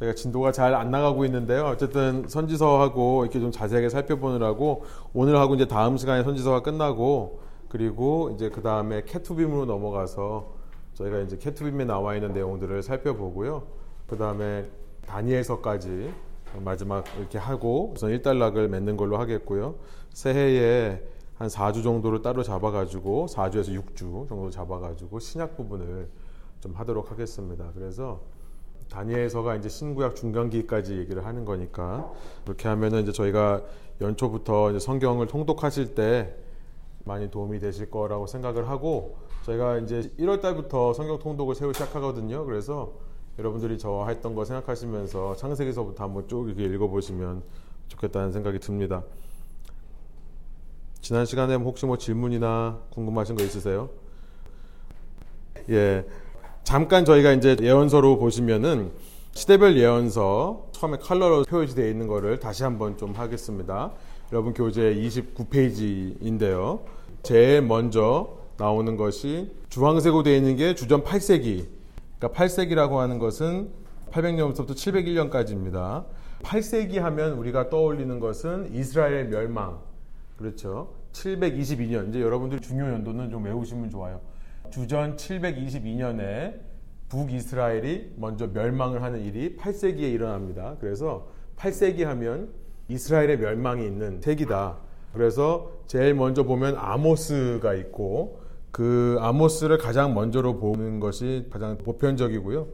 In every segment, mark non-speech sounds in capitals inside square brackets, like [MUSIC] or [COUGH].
제가 진도가 잘 안 나가고 있는데요. 어쨌든 선지서하고 이렇게 좀 자세하게 살펴보느라고 오늘 하고 이제 다음 시간에 선지서가 끝나고 그리고 이제 그 다음에 캐투빔으로 넘어가서 저희가 이제 캐투빔에 나와 있는 내용들을 살펴보고요. 그 다음에 다니엘서까지 마지막 이렇게 하고 우선 1달락을 맺는 걸로 하겠고요. 새해에 한 4주 정도를 따로 잡아가지고 4주에서 6주 정도 잡아가지고 신약 부분을 좀 하도록 하겠습니다. 그래서 다니엘서가 이제 신구약 중간기까지 얘기를 하는 거니까 그렇게 하면은 이제 저희가 연초부터 이제 성경을 통독하실 때 많이 도움이 되실 거라고 생각을 하고 저희가 이제 1월 달부터 성경 통독을 새로 시작하거든요. 그래서 여러분들이 저 했던 거 생각하시면서 창세기서부터 한번 쭉 이렇게 읽어보시면 좋겠다는 생각이 듭니다. 지난 시간에 혹시 뭐 질문이나 궁금하신 거 있으세요? 예. 잠깐 저희가 이제 예언서로 보시면은 시대별 예언서 처음에 컬러로 표시되어 있는 거를 다시 한번 좀 하겠습니다. 여러분 교재 29페이지인데요. 제일 먼저 나오는 것이 주황색으로 되어 있는 게 주전 8세기. 그러니까 8세기라고 하는 것은 800년부터 701년까지입니다. 8세기 하면 우리가 떠올리는 것은 이스라엘 멸망. 그렇죠. 722년. 이제 여러분들 중요 연도는 좀 외우시면 좋아요. 주전 722년에 북이스라엘이 먼저 멸망을 하는 일이 8세기에 일어납니다. 그래서 8세기 하면 이스라엘의 멸망이 있는 세기다. 그래서 제일 먼저 보면 아모스가 있고 그 아모스를 가장 먼저로 보는 것이 가장 보편적이고요.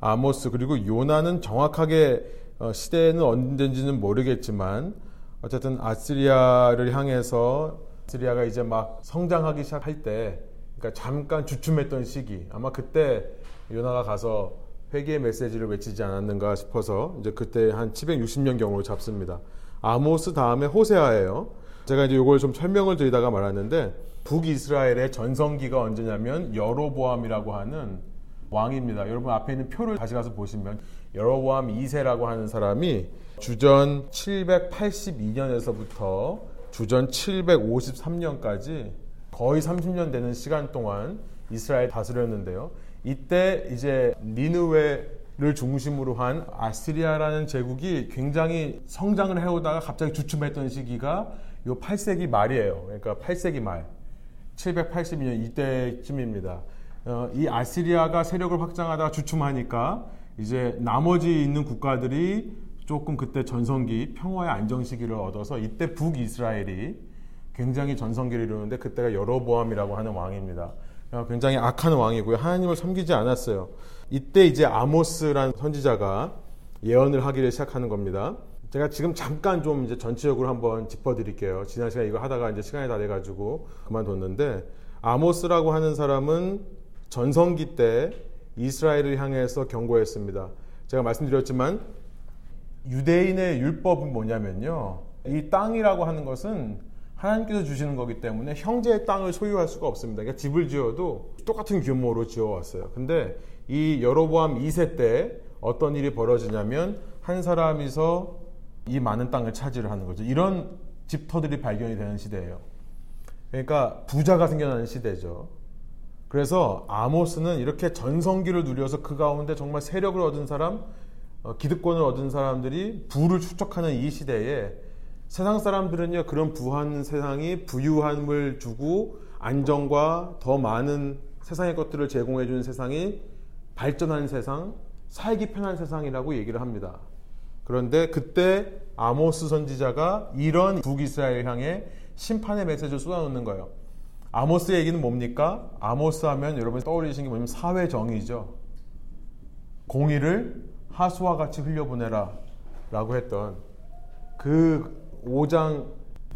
아모스 그리고 요나는 정확하게 어, 시대는 언제인지는 모르겠지만 어쨌든 아스리아를 향해서 아스리아가 이제 막 성장하기 시작할 때 그러니까 잠깐 주춤했던 시기 아마 그때 요나가 가서 회개의 메시지를 외치지 않았는가 싶어서 이제 그때 한 760년 경으로 잡습니다. 아모스 다음에 호세아예요. 제가 이제 이걸 좀 설명을 드리다가 말았는데 북이스라엘의 전성기가 언제냐면 여로보암이라고 하는 왕입니다. 여러분 앞에 있는 표를 다시 가서 보시면 여로보암 2세라고 하는 사람이 주전 782년에서부터 주전 753년까지 거의 30년 되는 시간 동안 이스라엘 다스렸는데요. 이때 이제 니느웨를 중심으로 한 아스리아라는 제국이 굉장히 성장을 해오다가 갑자기 주춤했던 시기가 요 8세기 말이에요. 그러니까 8세기 말. 782년 이때쯤입니다. 어, 이 아시리아가 세력을 확장하다가 주춤하니까 이제 나머지 있는 국가들이 조금 그때 전성기 평화의 안정 시기를 얻어서 이때 북이스라엘이 굉장히 전성기를 이루는데 그때가 여로보암이라고 하는 왕입니다. 어, 굉장히 악한 왕이고요. 하나님을 섬기지 않았어요. 이때 이제 아모스란 선지자가 예언을 하기를 시작하는 겁니다. 제가 지금 잠깐 좀 이제 전체적으로 한번 짚어드릴게요. 지난 시간에 이거 하다가 이제 시간이 다 돼가지고 그만뒀는데 아모스라고 하는 사람은 전성기 때 이스라엘을 향해서 경고했습니다. 제가 말씀드렸지만 유대인의 율법은 뭐냐면요. 이 땅이라고 하는 것은 하나님께서 주시는 거기 때문에 형제의 땅을 소유할 수가 없습니다. 그러니까 집을 지어도 똑같은 규모로 지어왔어요. 근데 이 여로보암 2세 때 어떤 일이 벌어지냐면 한 사람이서 이 많은 땅을 차지를 하는 거죠. 이런 집터들이 발견이 되는 시대예요. 그러니까 부자가 생겨나는 시대죠. 그래서 아모스는 이렇게 전성기를 누려서 그 가운데 정말 세력을 얻은 사람, 어, 기득권을 얻은 사람들이 부를 축적하는 이 시대에 세상 사람들은요 그런 부한 세상이 부유함을 주고 안정과 더 많은 세상의 것들을 제공해 주는 세상이 발전한 세상, 살기 편한 세상이라고 얘기를 합니다. 그런데 그때 아모스 선지자가 이런 북이스라엘 향해 심판의 메시지를 쏟아놓는 거예요. 아모스 얘기는 뭡니까? 아모스 하면 여러분이 떠올리시는 게 뭐냐면 사회 정의죠. 공의를 하수와 같이 흘려보내라 라고 했던 그 5장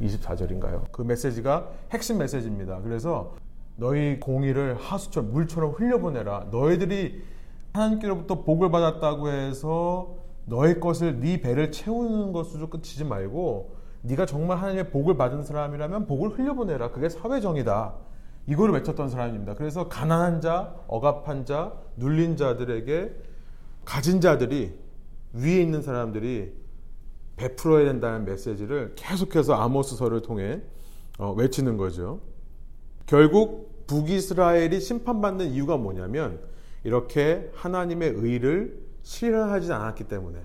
24절인가요? 그 메시지가 핵심 메시지입니다. 그래서 너희 공의를 하수처럼 물처럼 흘려보내라. 너희들이 하나님께로부터 복을 받았다고 해서 너의 것을 네 배를 채우는 것으로 끝이지 말고 네가 정말 하나님의 복을 받은 사람이라면 복을 흘려보내라. 그게 사회정의다. 이거를 외쳤던 사람입니다. 그래서 가난한 자, 억압한 자, 눌린 자들에게 가진 자들이 위에 있는 사람들이 베풀어야 된다는 메시지를 계속해서 아모스서를 통해 어, 외치는 거죠. 결국 북이스라엘이 심판받는 이유가 뭐냐면 이렇게 하나님의 의를 실현하지 않았기 때문에.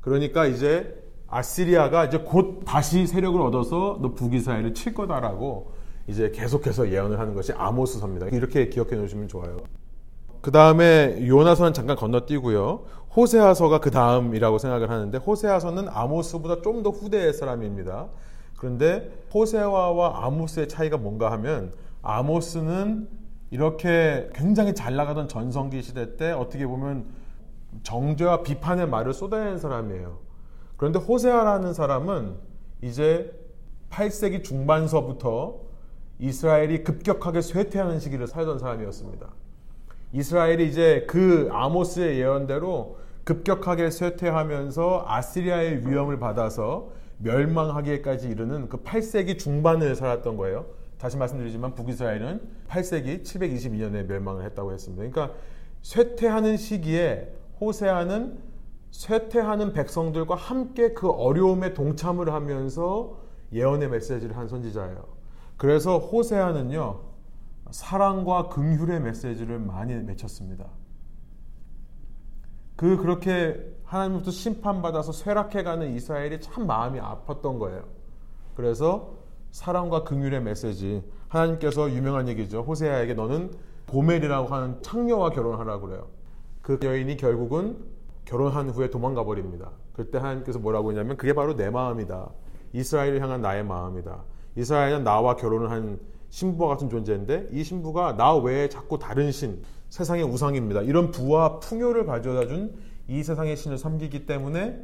그러니까 이제 아시리아가 이제 곧 다시 세력을 얻어서 너 북이스라엘을 칠 거다라고 이제 계속해서 예언을 하는 것이 아모스서입니다. 이렇게 기억해 놓으시면 좋아요. 그 다음에 요나서는 잠깐 건너뛰고요. 호세아서가 그 다음이라고 생각을 하는데 호세아서는 아모스보다 좀 더 후대의 사람입니다. 그런데 호세아와 아모스의 차이가 뭔가 하면 아모스는 이렇게 굉장히 잘 나가던 전성기 시대 때 어떻게 보면 정죄와 비판의 말을 쏟아내는 사람이에요. 그런데 호세아라는 사람은 이제 8세기 중반서부터 이스라엘이 급격하게 쇠퇴하는 시기를 살던 사람이었습니다. 이스라엘이 이제 그 아모스의 예언대로 급격하게 쇠퇴하면서 아시리아의 위험을 받아서 멸망하기까지 이르는 그 8세기 중반을 살았던 거예요. 다시 말씀드리지만 북이스라엘은 8세기 722년에 멸망을 했다고 했습니다. 그러니까 쇠퇴하는 시기에 호세아는 쇠퇴하는 백성들과 함께 그 어려움에 동참을 하면서 예언의 메시지를 한 선지자예요. 그래서 호세아는요, 사랑과 긍휼의 메시지를 많이 맺혔습니다. 그 그렇게 하나님부터 심판받아서 쇠락해가는 이스라엘이 참 마음이 아팠던 거예요. 그래서 사랑과 긍휼의 메시지 하나님께서 유명한 얘기죠. 호세아에게 너는 보멜이라고 하는 창녀와 결혼하라고 그래요. 그 여인이 결국은 결혼한 후에 도망가 버립니다. 그때 하나님께서 뭐라고 했냐면 그게 바로 내 마음이다. 이스라엘을 향한 나의 마음이다. 이스라엘은 나와 결혼을 한 신부와 같은 존재인데 이 신부가 나 외에 자꾸 다른 신, 세상의 우상입니다. 이런 부와 풍요를 가져다 준 이 세상의 신을 섬기기 때문에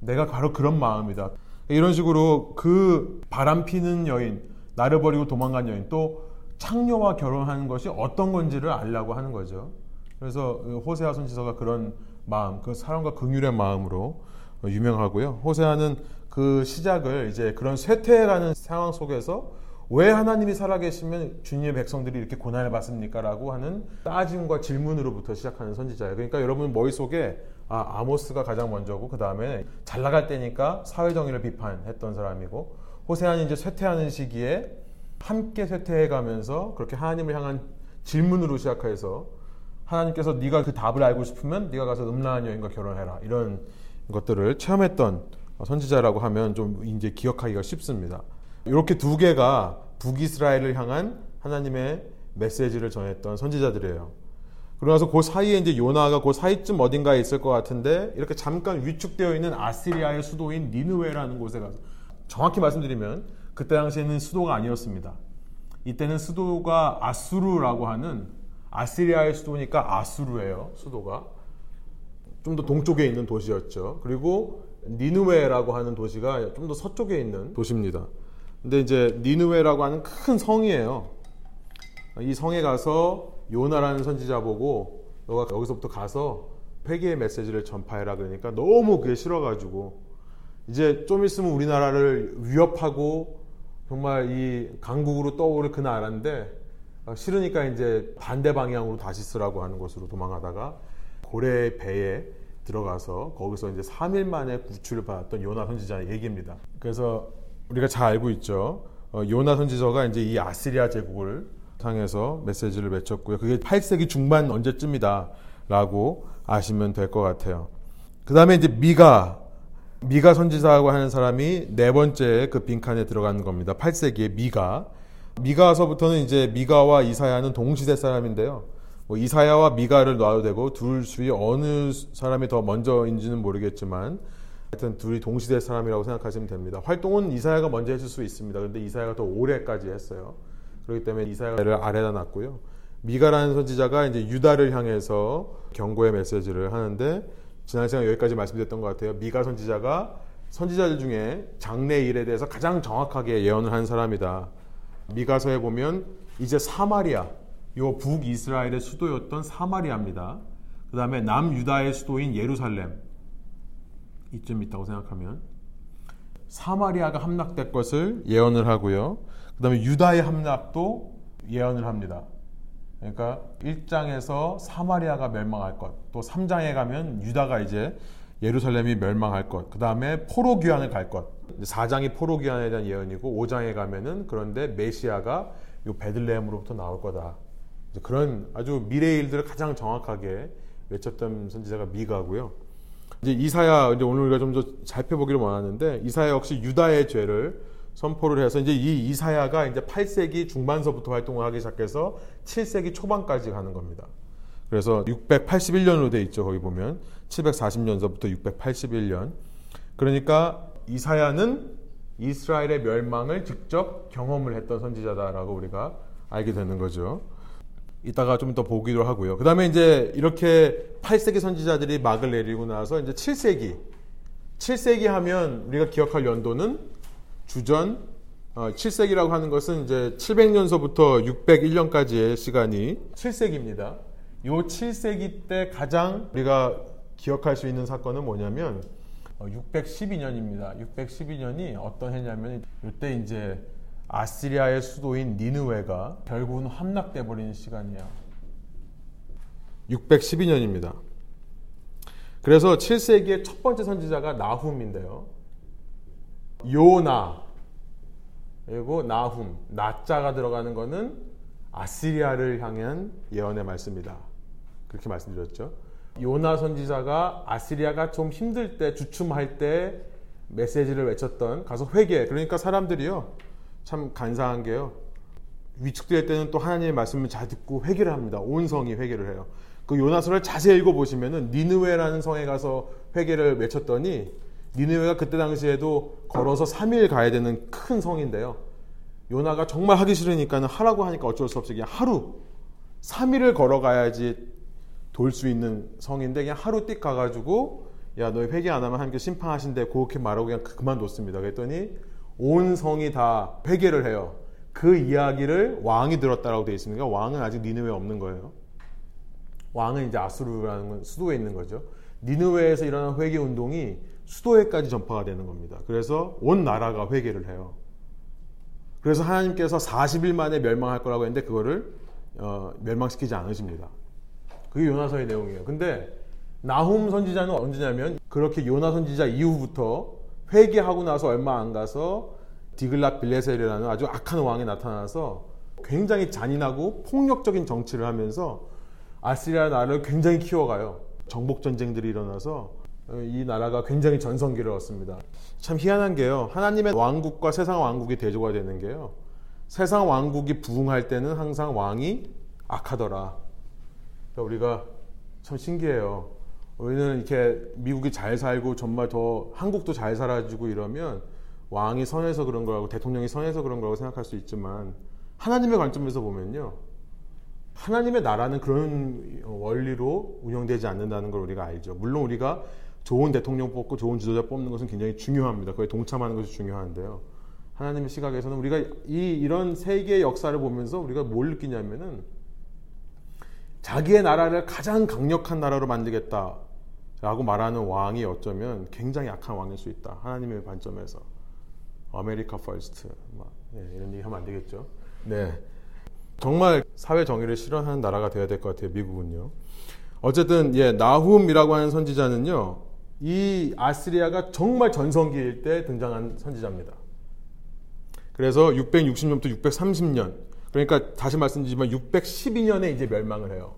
내가 바로 그런 마음이다. 이런 식으로 그 바람 피는 여인, 나를 버리고 도망간 여인, 또 창녀와 결혼하는 것이 어떤 건지를 알라고 하는 거죠. 그래서 호세아 선지서가 그런 마음, 그 사랑과 긍휼의 마음으로 유명하고요. 호세아는 그 시작을 이제 그런 쇠퇴라는 상황 속에서 왜 하나님이 살아계시면 주님의 백성들이 이렇게 고난을 받습니까? 라고 하는 따짐과 질문으로부터 시작하는 선지자예요. 그러니까 여러분 머릿속에 아, 아모스가 가장 먼저고 그 다음에 잘 나갈 때니까 사회정의를 비판했던 사람이고 호세아는 이제 쇠퇴하는 시기에 함께 쇠퇴해 가면서 그렇게 하나님을 향한 질문으로 시작해서 하나님께서 네가 그 답을 알고 싶으면 네가 가서 음란한 여인과 결혼해라 이런 것들을 체험했던 선지자라고 하면 좀 이제 기억하기가 쉽습니다. 이렇게 두 개가 북이스라엘을 향한 하나님의 메시지를 전했던 선지자들이에요. 그러나서 그 사이에 이제 요나가 그 사이쯤 어딘가에 있을 것 같은데 이렇게 잠깐 위축되어 있는 아시리아의 수도인 니느웨라는 곳에 가서 정확히 말씀드리면 그때 당시에는 수도가 아니었습니다. 이때는 수도가 아수르라고 하는 아시리아의 수도니까 아수르예요. 수도가 좀 더 동쪽에 있는 도시였죠. 그리고 니누웨라고 하는 도시가 좀 더 서쪽에 있는 도시입니다. 근데 이제 니누웨라고 하는 큰 성이에요. 이 성에 가서 요나라는 선지자 보고 너가 여기서부터 가서 회개의 메시지를 전파해라 그러니까 너무 그게 싫어가지고 이제 좀 있으면 우리나라를 위협하고 정말 이 강국으로 떠오를 그 나라인데 어, 싫으니까 이제 반대 방향으로 다시 쓰라고 하는 곳으로 도망하다가 고래 배에 들어가서 거기서 이제 3일 만에 구출을 받았던 요나 선지자의 얘기입니다. 그래서 우리가 잘 알고 있죠. 어, 요나 선지자가 이제 이 아시리아 제국을 상해서 메시지를 맺혔고요. 그게 8세기 중반 언제쯤이다라고 아시면 될 것 같아요. 그 다음에 이제 미가 미가 선지자라고 하는 사람이 네 번째 그 빈칸에 들어가는 겁니다. 8세기에 미가 미가서부터는 이제 미가와 이사야는 동시대 사람인데요. 뭐 이사야와 미가를 놔도 되고 둘 중에 어느 사람이 더 먼저인지는 모르겠지만 하여튼 둘이 동시대 사람이라고 생각하시면 됩니다. 활동은 이사야가 먼저 했을 수 있습니다. 근데 이사야가 더 오래까지 했어요. 그렇기 때문에 이사야를 아래다 놨고요. 미가라는 선지자가 이제 유다를 향해서 경고의 메시지를 하는데 지난 시간 여기까지 말씀드렸던 것 같아요. 미가 선지자가 선지자들 중에 장래 일에 대해서 가장 정확하게 예언을 한 사람이다. 미가서에 보면 이제 사마리아, 요 북이스라엘의 수도였던 사마리아입니다. 그 다음에 남유다의 수도인 예루살렘 이쯤 있다고 생각하면 사마리아가 함락될 것을 예언을 하고요. 그 다음에 유다의 함락도 예언을 합니다. 그러니까 1장에서 사마리아가 멸망할 것, 또 3장에 가면 유다가 이제 예루살렘이 멸망할 것, 그 다음에 포로 귀환을 갈 것. 4장이 포로 귀환에 대한 예언이고 5장에 가면은 그런데 메시아가 요 베들레헴으로부터 나올 거다. 그런 아주 미래의 일들을 가장 정확하게 외쳤던 선지자가 미가고요. 이제 이사야 이제 오늘 우리가 좀 더 살펴보기를 원하는데 이사야 역시 유다의 죄를 선포를 해서 이제 이 이사야가 이제 8세기 중반서부터 활동을 하기 시작해서 7세기 초반까지 가는 겁니다. 그래서 681년으로 돼 있죠. 거기 보면 740년서부터 681년. 그러니까 이사야는 이스라엘의 멸망을 직접 경험을 했던 선지자다라고 우리가 알게 되는 거죠. 이따가 좀 더 보기도 하고요. 그 다음에 이제 이렇게 8세기 선지자들이 막을 내리고 나서 이제 7세기. 7세기 하면 우리가 기억할 연도는 주전 7세기라고 어, 하는 것은 이제 700년서부터 601년까지의 시간이 7세기입니다. 이 7세기 때 가장 우리가 기억할 수 있는 사건은 뭐냐면 612년입니다. 어, 612년이 어떤 해냐면 이때 이제 아시리아의 수도인 니느웨가 결국은 함락돼 버리는 시간이에요. 612년입니다. 그래서 7세기의 첫 번째 선지자가 나훔인데요. 요나 그리고 나훔 나자가 들어가는 것은 아시리아를 향한 예언의 말씀이다. 그렇게 말씀드렸죠. 요나 선지자가 아시리아가 좀 힘들 때 주춤할 때 메시지를 외쳤던 가서 회개. 그러니까 사람들이요 참 간사한 게요 위축될 때는 또 하나님의 말씀을 잘 듣고 회개를 합니다. 온 성이 회개를 해요. 그 요나서를 자세히 읽어보시면은 니느웨라는 성에 가서 회개를 외쳤더니 니느웨가 그때 당시에도 걸어서 3일 가야 되는 큰 성인데요. 요나가 정말 하기 싫으니까는 하라고 하니까 어쩔 수 없이 그냥 하루 3일을 걸어가야지 돌 수 있는 성인데 그냥 하루 띡 가가지고 야 너희 회개 안 하면 하나님께 심판하신대 그렇게 말하고 그냥 그만뒀습니다. 그랬더니 온 성이 다 회개를 해요. 그 이야기를 왕이 들었다라고 되어 있습니다. 왕은 아직 니느웨에 없는 거예요. 왕은 이제 아수르라는 수도에 있는 거죠. 니느웨에서 일어난 회개 운동이 수도에까지 전파가 되는 겁니다. 그래서 온 나라가 회개를 해요. 그래서 하나님께서 40일 만에 멸망할 거라고 했는데 그거를 어, 멸망시키지 않으십니다. 그게 요나서의 내용이에요. 근데 나훔 선지자는 언제냐면 그렇게 요나 선지자 이후부터 회개하고 나서 얼마 안 가서 디글라 빌레셀이라는 아주 악한 왕이 나타나서 굉장히 잔인하고 폭력적인 정치를 하면서 아시리아 나라를 굉장히 키워가요. 정복 전쟁들이 일어나서 이 나라가 굉장히 전성기를 얻습니다. 참 희한한 게요. 하나님의 왕국과 세상 왕국이 대조가 되는 게요. 세상 왕국이 부흥할 때는 항상 왕이 악하더라. 그러니까 우리가 참 신기해요. 우리는 이렇게 미국이 잘 살고 정말 더 한국도 잘 살아지고 이러면 왕이 선해서 그런 거라고 대통령이 선해서 그런 거라고 생각할 수 있지만 하나님의 관점에서 보면요. 하나님의 나라는 그런 원리로 운영되지 않는다는 걸 우리가 알죠. 물론 우리가 좋은 대통령 뽑고 좋은 지도자 뽑는 것은 굉장히 중요합니다. 그거에 동참하는 것이 중요한데요. 하나님의 시각에서는 우리가 이 이런 세계의 역사를 보면서 우리가 뭘 느끼냐면은 자기의 나라를 가장 강력한 나라로 만들겠다 라고 말하는 왕이 어쩌면 굉장히 약한 왕일 수 있다. 하나님의 관점에서 America First 예, 이런 얘기 하면 안 되겠죠. 네. 정말 사회 정의를 실현하는 나라가 되어야 될 것 같아요. 미국은요. 어쨌든 예, 나훔이라고 하는 선지자는요. 이 아시리아가 정말 전성기일 때 등장한 선지자입니다. 그래서 660년부터 630년 그러니까 다시 말씀드리지만 612년에 이제 멸망을 해요.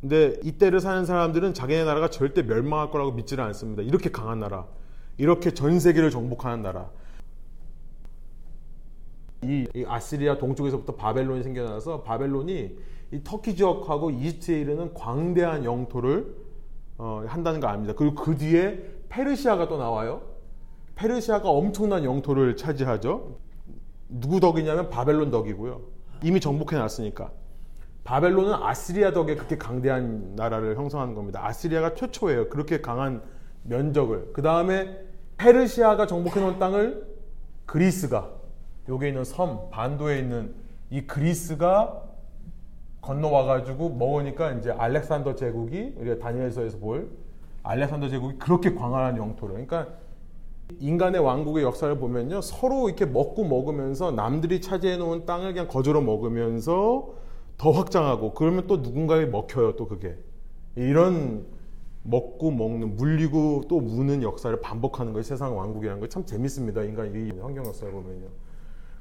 근데 이때를 사는 사람들은 자기네 나라가 절대 멸망할 거라고 믿지를 않습니다. 이렇게 강한 나라, 이렇게 전 세계를 정복하는 나라. 이, 이 아시리아 동쪽에서부터 바벨론이 생겨나서 바벨론이 이 터키 지역하고 이집트에 이르는 광대한 영토를 어, 한다는 거 압니다. 그리고 그 뒤에 페르시아가 또 나와요. 페르시아가 엄청난 영토를 차지하죠. 누구 덕이냐면 바벨론 덕이고요. 이미 정복해 놨으니까. 바벨론은 아시리아 덕에 그렇게 강대한 나라를 형성한 겁니다. 아시리아가 최초예요. 그렇게 강한 면적을. 그 다음에 페르시아가 정복해 놓은 땅을 그리스가 여기 있는 섬 반도에 있는 이 그리스가 건너와 가지고 먹으니까 이제 알렉산더 제국이 우리가 다니엘서에서 볼 알렉산더 제국이 그렇게 광활한 영토를 그러니까 인간의 왕국의 역사를 보면요. 서로 이렇게 먹고 먹으면서 남들이 차지해 놓은 땅을 그냥 거저로 먹으면서 더 확장하고 그러면 또 누군가에 먹혀요. 또 그게. 이런 먹고 먹는 물리고 또 무는 역사를 반복하는 것이 세상 왕국이라는 거 참 재밌습니다. 인간 이 환경 역사를 보면요.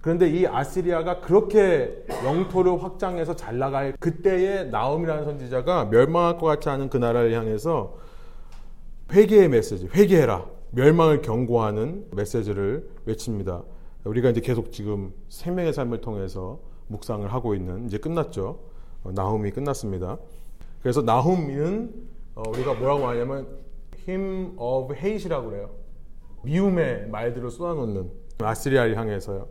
그런데 이 아시리아가 그렇게 영토를 확장해서 잘 나갈 그때에 나움이라는 선지자가 멸망할 것 같지 않은 그 나라를 향해서 회개의 메시지, 회개해라. 멸망을 경고하는 메시지를 외칩니다. 우리가 이제 계속 지금 생명의 삶을 통해서 묵상을 하고 있는 이제 끝났죠. 어, 나훔이 끝났습니다. 그래서 나훔이는 어, 우리가 뭐라고 하냐면 him of hate이라고 그래요. 미움의 말들을 쏟아놓는 아시리아를 향해서요.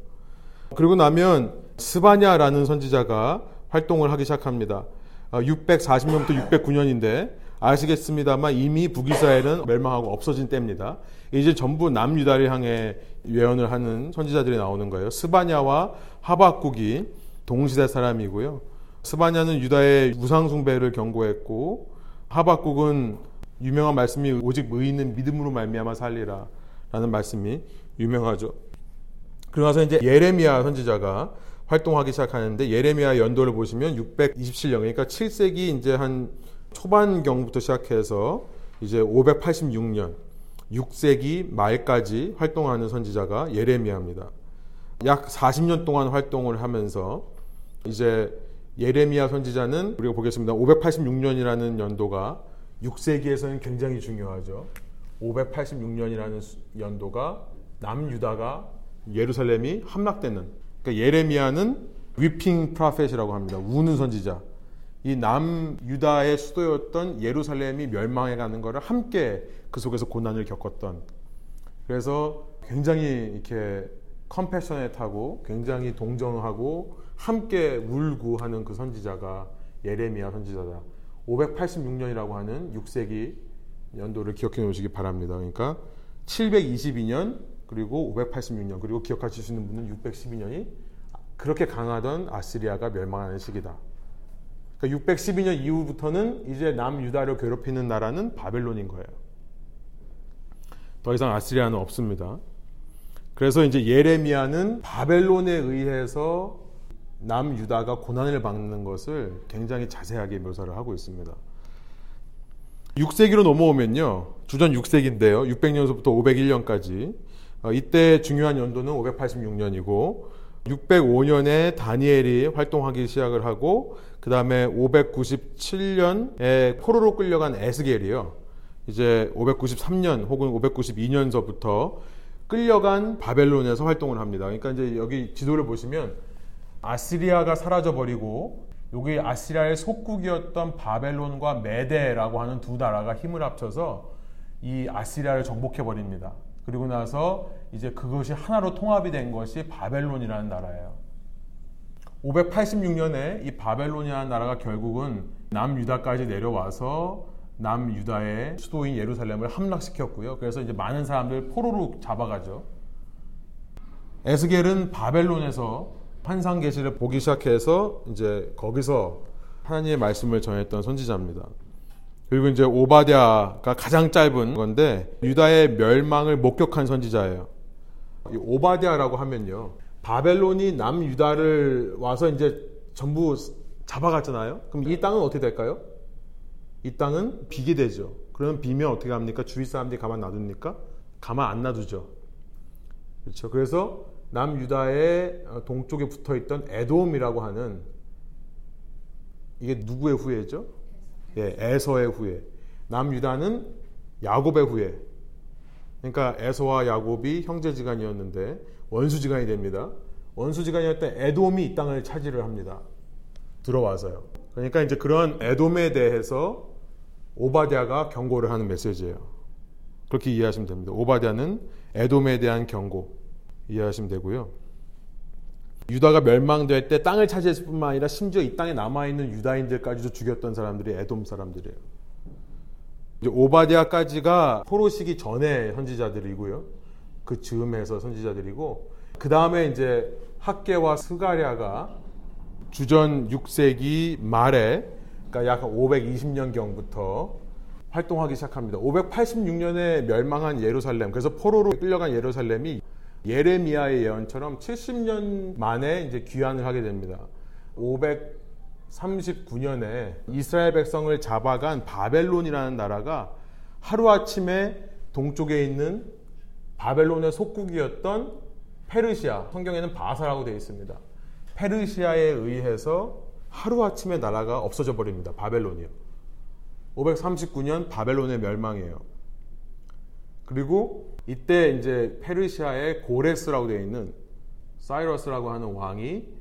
그리고 나면 스바냐라는 선지자가 활동을 하기 시작합니다. 640년부터 어, 609년인데 아시겠습니다만 이미 북이스라엘은 멸망하고 없어진 때입니다. 이제 전부 남유다를 향해 예언을 하는 선지자들이 나오는 거예요. 스바냐와 하박국이 동시대 사람이고요. 스바냐는 유다의 우상숭배를 경고했고 하박국은 유명한 말씀이 오직 의인은 믿음으로 말미암아 살리라 라는 말씀이 유명하죠. 그러나서 이제 예레미야 선지자가 활동하기 시작하는데 예레미야 연도를 보시면 627년 그러니까 7세기 이제 한 초반경부터 시작해서 이제 586년 6세기 말까지 활동하는 선지자가 예레미야입니다. 약 40년 동안 활동을 하면서 이제 예레미야 선지자는 우리가 보겠습니다. 586년이라는 연도가 6세기에서는 굉장히 중요하죠. 586년이라는 연도가 남유다가 예루살렘이 함락되는 그러니까 예레미야는 위핑 프라펫이라고 합니다. 우는 선지자. 이 남유다의 수도였던 예루살렘이 멸망해 가는 것을 함께 그 속에서 고난을 겪었던 그래서 굉장히 이렇게 컴패셔넷하고 굉장히 동정하고 함께 울고 하는 그 선지자가 예레미야 선지자다. 586년이라고 하는 6세기 연도를 기억해 놓으시기 바랍니다. 그러니까 722년 그리고 586년 그리고 기억하실 수 있는 분은 612년이 그렇게 강하던 아시리아가 멸망하는 시기다. 그러니까 612년 이후부터는 이제 남유다를 괴롭히는 나라는 바벨론인 거예요. 더 이상 아시리아는 없습니다. 그래서 이제 예레미야는 바벨론에 의해서 남유다가 고난을 받는 것을 굉장히 자세하게 묘사를 하고 있습니다. 6세기로 넘어오면요. 주전 6세기인데요. 600년서부터 501년까지. 어, 이때 중요한 연도는 586년이고 605년에 다니엘이 활동하기 시작을 하고 그 다음에 597년에 포로로 끌려간 에스겔이요. 이제 593년 혹은 592년서부터 끌려간 바벨론에서 활동을 합니다. 그러니까 이제 여기 지도를 보시면 아시리아가 사라져 버리고 여기 아시리아의 속국이었던 바벨론과 메데라고 하는 두 나라가 힘을 합쳐서 이 아시리아를 정복해 버립니다. 그리고 나서 이제 그것이 하나로 통합이 된 것이 바벨론이라는 나라예요. 586년에 이 바벨론이라는 나라가 결국은 남유다까지 내려와서 남유다의 수도인 예루살렘을 함락시켰고요. 그래서 이제 많은 사람들 포로로 잡아가죠. 에스겔은 바벨론에서 환상 계시를 보기 시작해서 이제 거기서 하나님의 말씀을 전했던 선지자입니다. 그리고 이제 오바댜가 가장 짧은 건데 유다의 멸망을 목격한 선지자예요. 오바댜라고 하면요. 바벨론이 남유다를 와서 이제 전부 잡아갔잖아요. 그럼 이 땅은 어떻게 될까요? 이 땅은 비게 되죠. 그러면 비면 어떻게 합니까? 주위 사람들이 가만 놔둡니까? 가만 안 놔두죠. 그렇죠. 그래서 남유다의 동쪽에 붙어 있던 에돔이라고 하는 이게 누구의 후예죠? 예, 에서의 후예. 남유다는 야곱의 후예. 그러니까 에서와 야곱이 형제지간이었는데 원수지간이 됩니다. 원수지간이었던 에돔이 이 땅을 차지를 합니다. 들어와서요. 그러니까 이제 그런 에돔에 대해서 오바댜가 경고를 하는 메시지예요. 그렇게 이해하시면 됩니다. 오바댜는 에돔에 대한 경고 이해하시면 되고요. 유다가 멸망될 때 땅을 차지했을 뿐만 아니라 심지어 이 땅에 남아있는 유다인들까지도 죽였던 사람들이 에돔 사람들이에요. 오바디아까지가 포로 시기 전에 선지자들이고요. 그 즈음에서 선지자들이고 그 다음에 이제 학계와 스가랴가 주전 6세기 말에 그러니까 약 520년경부터 활동하기 시작합니다. 586년에 멸망한 예루살렘, 그래서 포로로 끌려간 예루살렘이 예레미야의 예언처럼 70년 만에 이제 귀환을 하게 됩니다. 539년에 이스라엘 백성을 잡아간 바벨론이라는 나라가 하루아침에 동쪽에 있는 바벨론의 속국이었던 페르시아, 성경에는 바사라고 되어 있습니다. 페르시아에 의해서 하루아침에 나라가 없어져 버립니다. 바벨론이요. 539년 바벨론의 멸망이에요. 그리고 이때 이제 페르시아의 고레스라고 되어 있는 사이러스라고 하는 왕이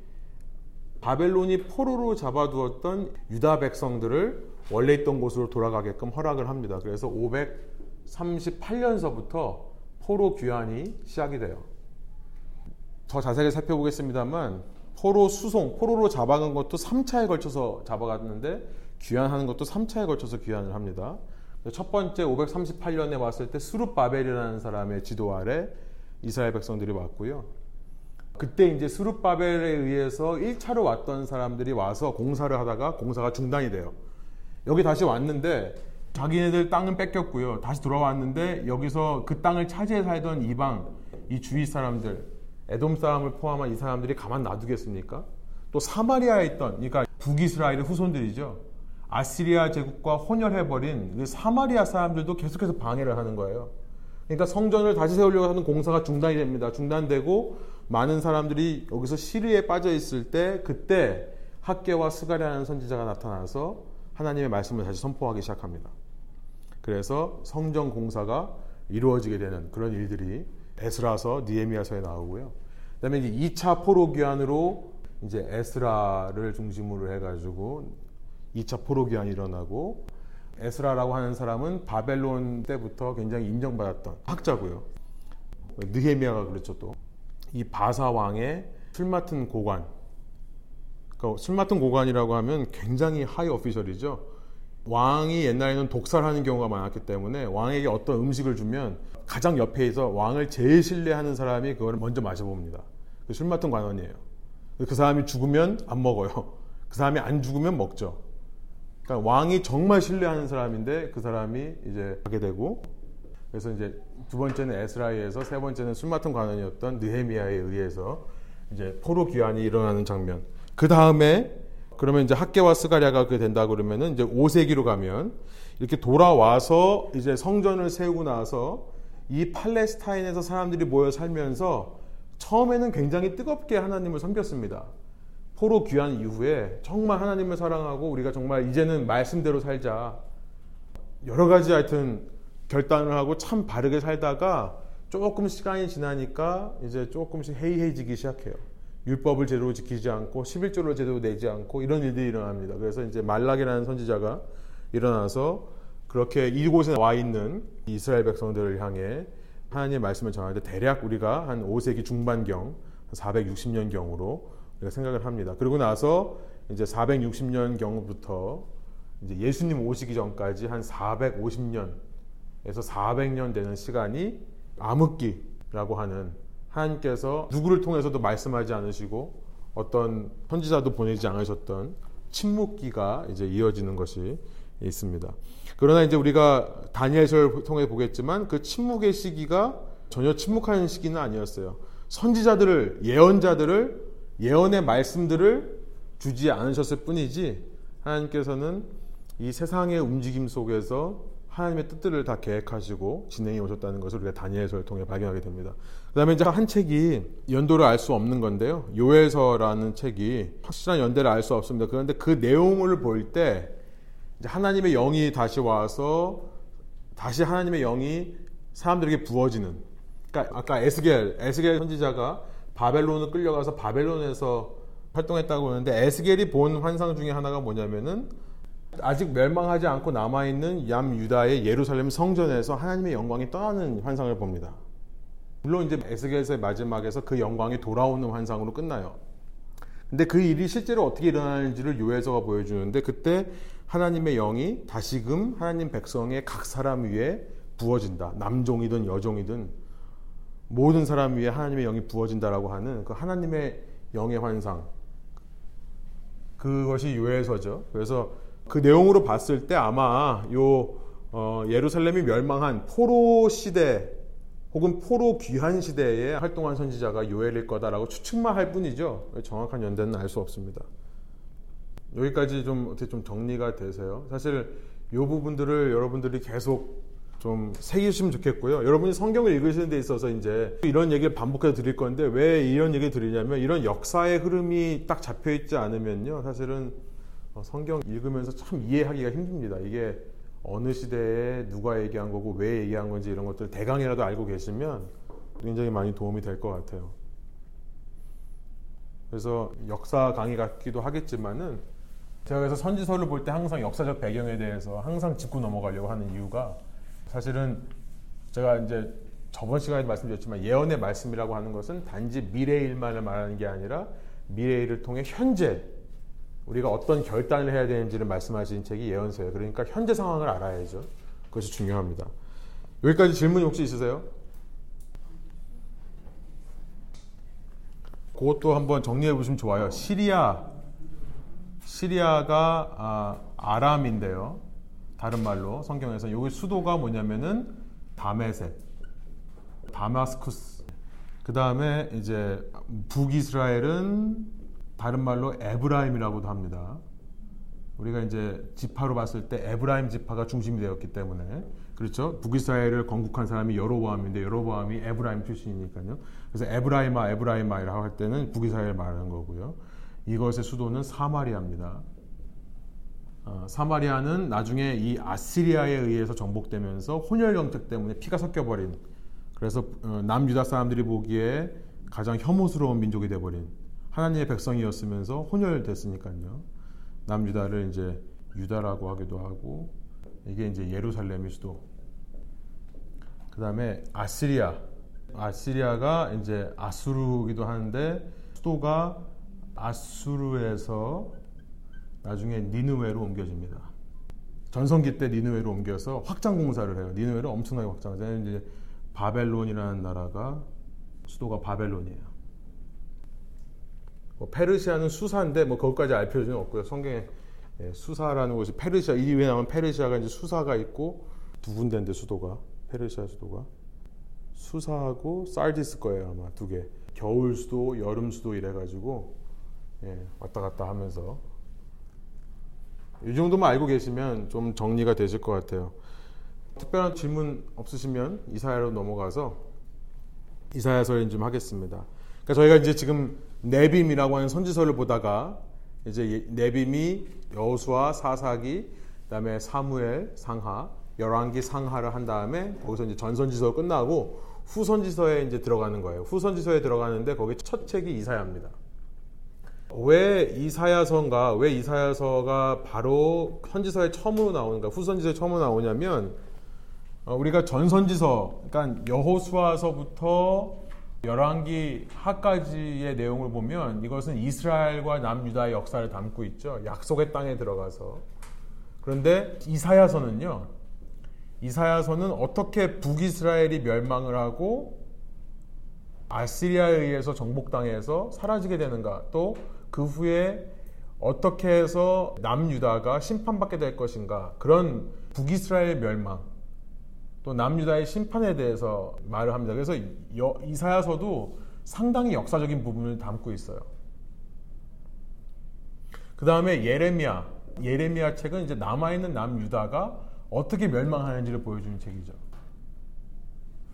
바벨론이 포로로 잡아두었던 유다 백성들을 원래 있던 곳으로 돌아가게끔 허락을 합니다. 그래서 538년서부터 포로 귀환이 시작이 돼요. 더 자세하게 살펴보겠습니다만 포로 수송, 포로로 잡아간 것도 3차에 걸쳐서 잡아갔는데 귀환하는 것도 3차에 걸쳐서 귀환을 합니다. 첫 번째 538년에 왔을 때 수룹바벨이라는 사람의 지도 아래 이스라엘 백성들이 왔고요. 그때 이제 수룹바벨에 의해서 1차로 왔던 사람들이 와서 공사를 하다가 공사가 중단이 돼요. 여기 다시 왔는데 자기네들 땅은 뺏겼고요. 다시 돌아왔는데 여기서 그 땅을 차지해 살던 이방 이 주위 사람들 에돔 사람을 포함한 이 사람들이 가만 놔두겠습니까? 또 사마리아에 있던 그러니까 북이스라엘의 후손들이죠. 아시리아 제국과 혼혈해버린 그 사마리아 사람들도 계속해서 방해를 하는 거예요. 그러니까 성전을 다시 세우려고 하는 공사가 중단이 됩니다. 중단되고 많은 사람들이 여기서 시리에 빠져 있을 때 그때 학계와 스가랴라는 선지자가 나타나서 하나님의 말씀을 다시 선포하기 시작합니다. 그래서 성전 공사가 이루어지게 되는 그런 일들이 에스라서 니에미아서에 나오고요. 그다음에 이제 2차 포로 귀환으로 이제 에스라를 중심으로 해가지고 2차 포로 귀환이 일어나고 에스라라고 하는 사람은 바벨론 때부터 굉장히 인정받았던 학자고요. 느헤미야가 그렇죠 또. 이 바사 왕의 술 맡은 고관. 그러니까 술 맡은 고관이라고 하면 굉장히 하이 오피셜이죠. 왕이 옛날에는 독살하는 경우가 많았기 때문에 왕에게 어떤 음식을 주면 가장 옆에 있어 왕을 제일 신뢰하는 사람이 그걸 먼저 마셔봅니다. 그술 맡은 관원이에요. 그 사람이 죽으면 안 먹어요. 그 사람이 안 죽으면 먹죠. 그러니까 왕이 정말 신뢰하는 사람인데 그 사람이 이제 하게 되고 그래서 이제 두 번째는 에스라이에서 세 번째는 술 맡은 관원이었던 느헤미야에 의해서 이제 포로 귀환이 일어나는 장면. 그 다음에 그러면 이제 학계와 스가랴가 그 된다 그러면은 이제 5세기로 가면 이렇게 돌아와서 이제 성전을 세우고 나서 이 팔레스타인에서 사람들이 모여 살면서 처음에는 굉장히 뜨겁게 하나님을 섬겼습니다. 포로 귀환 이후에 정말 하나님을 사랑하고 우리가 정말 이제는 말씀대로 살자. 여러 가지 하여튼 결단을 하고 참 바르게 살다가 조금 시간이 지나니까 이제 조금씩 해이해지기 시작해요. 율법을 제대로 지키지 않고 11조를 제대로 내지 않고 이런 일들이 일어납니다. 그래서 이제 말락이라는 선지자가 일어나서 그렇게 이곳에 와 있는 이스라엘 백성들을 향해 하나님의 말씀을 전하는데 대략 우리가 한 5세기 중반경 460년경으로 우리가 생각을 합니다. 그리고 나서 이제 460년 경부터 이제 예수님 오시기 전까지 한 450년에서 400년 되는 시간이 암흑기라고 하는 하나님께서 누구를 통해서도 말씀하지 않으시고 어떤 선지자도 보내지 않으셨던 침묵기가 이제 이어지는 것이 있습니다. 그러나 이제 우리가 다니엘서를 통해 보겠지만 그 침묵의 시기가 전혀 침묵하는 시기는 아니었어요. 선지자들을 예언자들을 예언의 말씀들을 주지 않으셨을 뿐이지 하나님께서는 이 세상의 움직임 속에서 하나님의 뜻들을 다 계획하시고 진행해 오셨다는 것을 우리가 다니엘서를 통해 발견하게 됩니다. 그 다음에 이제 한 책이 연도를 알 수 없는 건데요. 요엘서라는 책이 확실한 연대를 알 수 없습니다. 그런데 그 내용을 볼 때 하나님의 영이 다시 와서 다시 하나님의 영이 사람들에게 부어지는. 그러니까 아까 에스겔, 에스겔 선지자가 바벨론을 끌려가서 바벨론에서 활동했다고 하는데 에스겔이 본 환상 중에 하나가 뭐냐면은 아직 멸망하지 않고 남아있는 얌 유다의 예루살렘 성전에서 하나님의 영광이 떠나는 환상을 봅니다. 물론 이제 에스겔서의 마지막에서 그 영광이 돌아오는 환상으로 끝나요. 근데 그 일이 실제로 어떻게 일어나는지를 요해서가 보여주는데 그때 하나님의 영이 다시금 하나님 백성의 각 사람 위에 부어진다. 남종이든 여종이든 모든 사람 위에 하나님의 영이 부어진다라고 하는 그 하나님의 영의 환상. 그것이 요해서죠. 그래서 그 내용으로 봤을 때 아마 요 어, 예루살렘이 멸망한 포로 시대 혹은 포로 귀한 시대에 활동한 선지자가 요엘일 거다라고 추측만 할 뿐이죠. 정확한 연대는 알 수 없습니다. 여기까지 좀 어떻게 좀 정리가 되세요? 사실 이 부분들을 여러분들이 계속 좀 새기시면 좋겠고요. 여러분이 성경을 읽으시는 데 있어서 이제 이런 얘기를 반복해서 드릴 건데 왜 이런 얘기를 드리냐면 이런 역사의 흐름이 딱 잡혀 있지 않으면요. 사실은 어, 성경 읽으면서 참 이해하기가 힘듭니다. 이게 어느 시대에 누가 얘기한 거고 왜 얘기한 건지 이런 것들 대강이라도 알고 계시면 굉장히 많이 도움이 될 것 같아요. 그래서 역사 강의 같기도 하겠지만은 제가 그래서 선지서를 볼 때 항상 역사적 배경에 대해서 항상 짚고 넘어가려고 하는 이유가 사실은 제가 이제 저번 시간에 말씀드렸지만 예언의 말씀이라고 하는 것은 단지 미래의 일만을 말하는 게 아니라 미래를 통해 현재 우리가 어떤 결단을 해야 되는지를 말씀하신 책이 예언서예요. 그러니까 현재 상황을 알아야죠. 그것이 중요합니다. 여기까지 질문 혹시 있으세요? 그것도 한번 정리해 보시면 좋아요. 시리아, 시리아가 아람인데요 다른 말로 성경에서 여기 수도가 뭐냐면은 다메섹, 다마스쿠스. 그 다음에 이제 북이스라엘은 다른 말로 에브라임이라고도 합니다. 우리가 이제 지파로 봤을 때 에브라임 지파가 중심이 되었기 때문에 그렇죠. 북이스라엘을 건국한 사람이 여로보암인데 여로보암이 에브라임 출신이니까요. 그래서 에브라임아 에브라임아라고 할 때는 북이스라엘 말하는 거고요. 이것의 수도는 사마리아입니다. 어, 사마리아는 나중에 이 아시리아에 의해서 정복되면서 혼혈 정책 때문에 피가 섞여버린 그래서 어, 남유다 사람들이 보기에 가장 혐오스러운 민족이 돼버린 하나님의 백성이었으면서 혼혈됐으니까요. 남유다를 이제 유다라고 하기도 하고 이게 이제 예루살렘의 수도. 그 다음에 아시리아. 아시리아가 이제 아수르기도 하는데 수도가 아수르에서 나중에 니누웨로 옮겨집니다. 전성기 때 니누웨로 옮겨서 확장 공사를 해요. 니누웨를 엄청나게 확장해요. 이제 바벨론이라는 나라가 수도가 바벨론이에요. 뭐 페르시아는 수사인데 뭐 거기까지 알 필요는 없고요. 성경에 예, 수사라는 곳이 페르시아 이후에 나온 페르시아가 이제 수사가 있고 두 군데인데 수도가 페르시아 수도가 수사하고 살디스 거예요 아마 두 개. 겨울 수도, 여름 수도 이래가지고 예, 왔다 갔다 하면서 이 정도만 알고 계시면 좀 정리가 되실 것 같아요. 특별한 질문 없으시면 이사야로 넘어가서 이사야서를 좀 하겠습니다. 그러니까 저희가 이제 지금 네빔이라고 하는 선지서를 보다가 이제 네빔이 여호수아, 사사기, 그다음에 사무엘, 상하, 열왕기, 상하를 한 다음에 거기서 이제 전선지서 끝나고 후선지서에 이제 들어가는 거예요. 후선지서에 들어가는데 거기 첫 책이 이사야입니다. 왜 이사야서인가? 왜 이사야서가 바로 선지서에 처음으로 나오는가? 후선지서에 처음으로 나오냐면 어, 우리가 전선지서, 그러니까 여호수아서부터 열왕기 하까지의 내용을 보면 이것은 이스라엘과 남유다의 역사를 담고 있죠. 약속의 땅에 들어가서. 그런데 이사야서는요. 이사야서는 어떻게 북이스라엘이 멸망을 하고 아시리아에 의해서 정복당해서 사라지게 되는가 또 그 후에 어떻게 해서 남유다가 심판받게 될 것인가 그런 북이스라엘 멸망 또 남유다의 심판에 대해서 말을 합니다. 그래서 이사야서도 상당히 역사적인 부분을 담고 있어요. 그 다음에 예레미야. 예레미야 책은 이제 남아있는 남유다가 어떻게 멸망하는지를 보여주는 책이죠.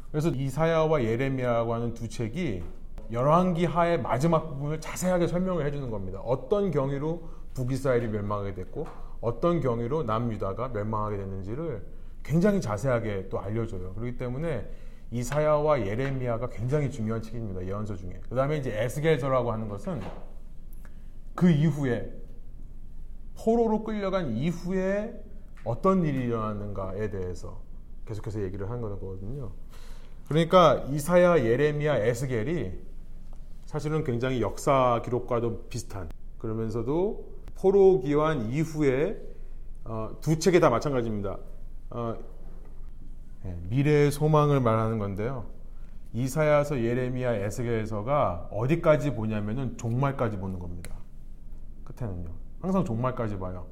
그래서 이사야와 예레미야라고 하는 두 책이 열왕기 하의 마지막 부분을 자세하게 설명을 해주는 겁니다. 어떤 경위로 북이스라엘이 멸망하게 됐고 어떤 경위로 남유다가 멸망하게 됐는지를 굉장히 자세하게 또 알려줘요. 그렇기 때문에 이사야와 예레미야가 굉장히 중요한 책입니다. 예언서 중에. 그 다음에 이제 에스겔서라고 하는 것은 그 이후에 포로로 끌려간 이후에 어떤 일이 일어났는가에 대해서 계속해서 얘기를 하는 거거든요. 그러니까 이사야, 예레미야, 에스겔이 사실은 굉장히 역사 기록과도 비슷한 그러면서도 포로 기환 이후에 어, 두 책이 다 마찬가지입니다. 어, 예, 미래의 소망을 말하는 건데요. 이사야서, 예레미야, 에스겔서가 어디까지 보냐면은 종말까지 보는 겁니다. 끝에는요. 항상 종말까지 봐요.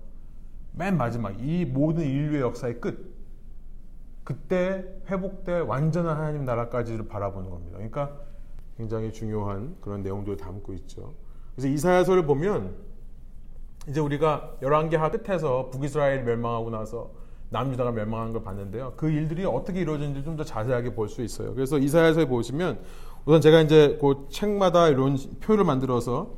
맨 마지막 이 모든 인류의 역사의 끝. 그때 회복될 완전한 하나님 나라까지를 바라보는 겁니다. 그러니까 굉장히 중요한 그런 내용들을 담고 있죠. 그래서 이사야서를 보면 이제 우리가 열왕기 하 끝에서 북이스라엘 멸망하고 나서 남유다가 멸망한 걸 봤는데요. 그 일들이 어떻게 이루어졌는지 좀 더 자세하게 볼 수 있어요. 그래서 이사야서에 보시면 우선 제가 이제 그 책마다 이런 표를 만들어서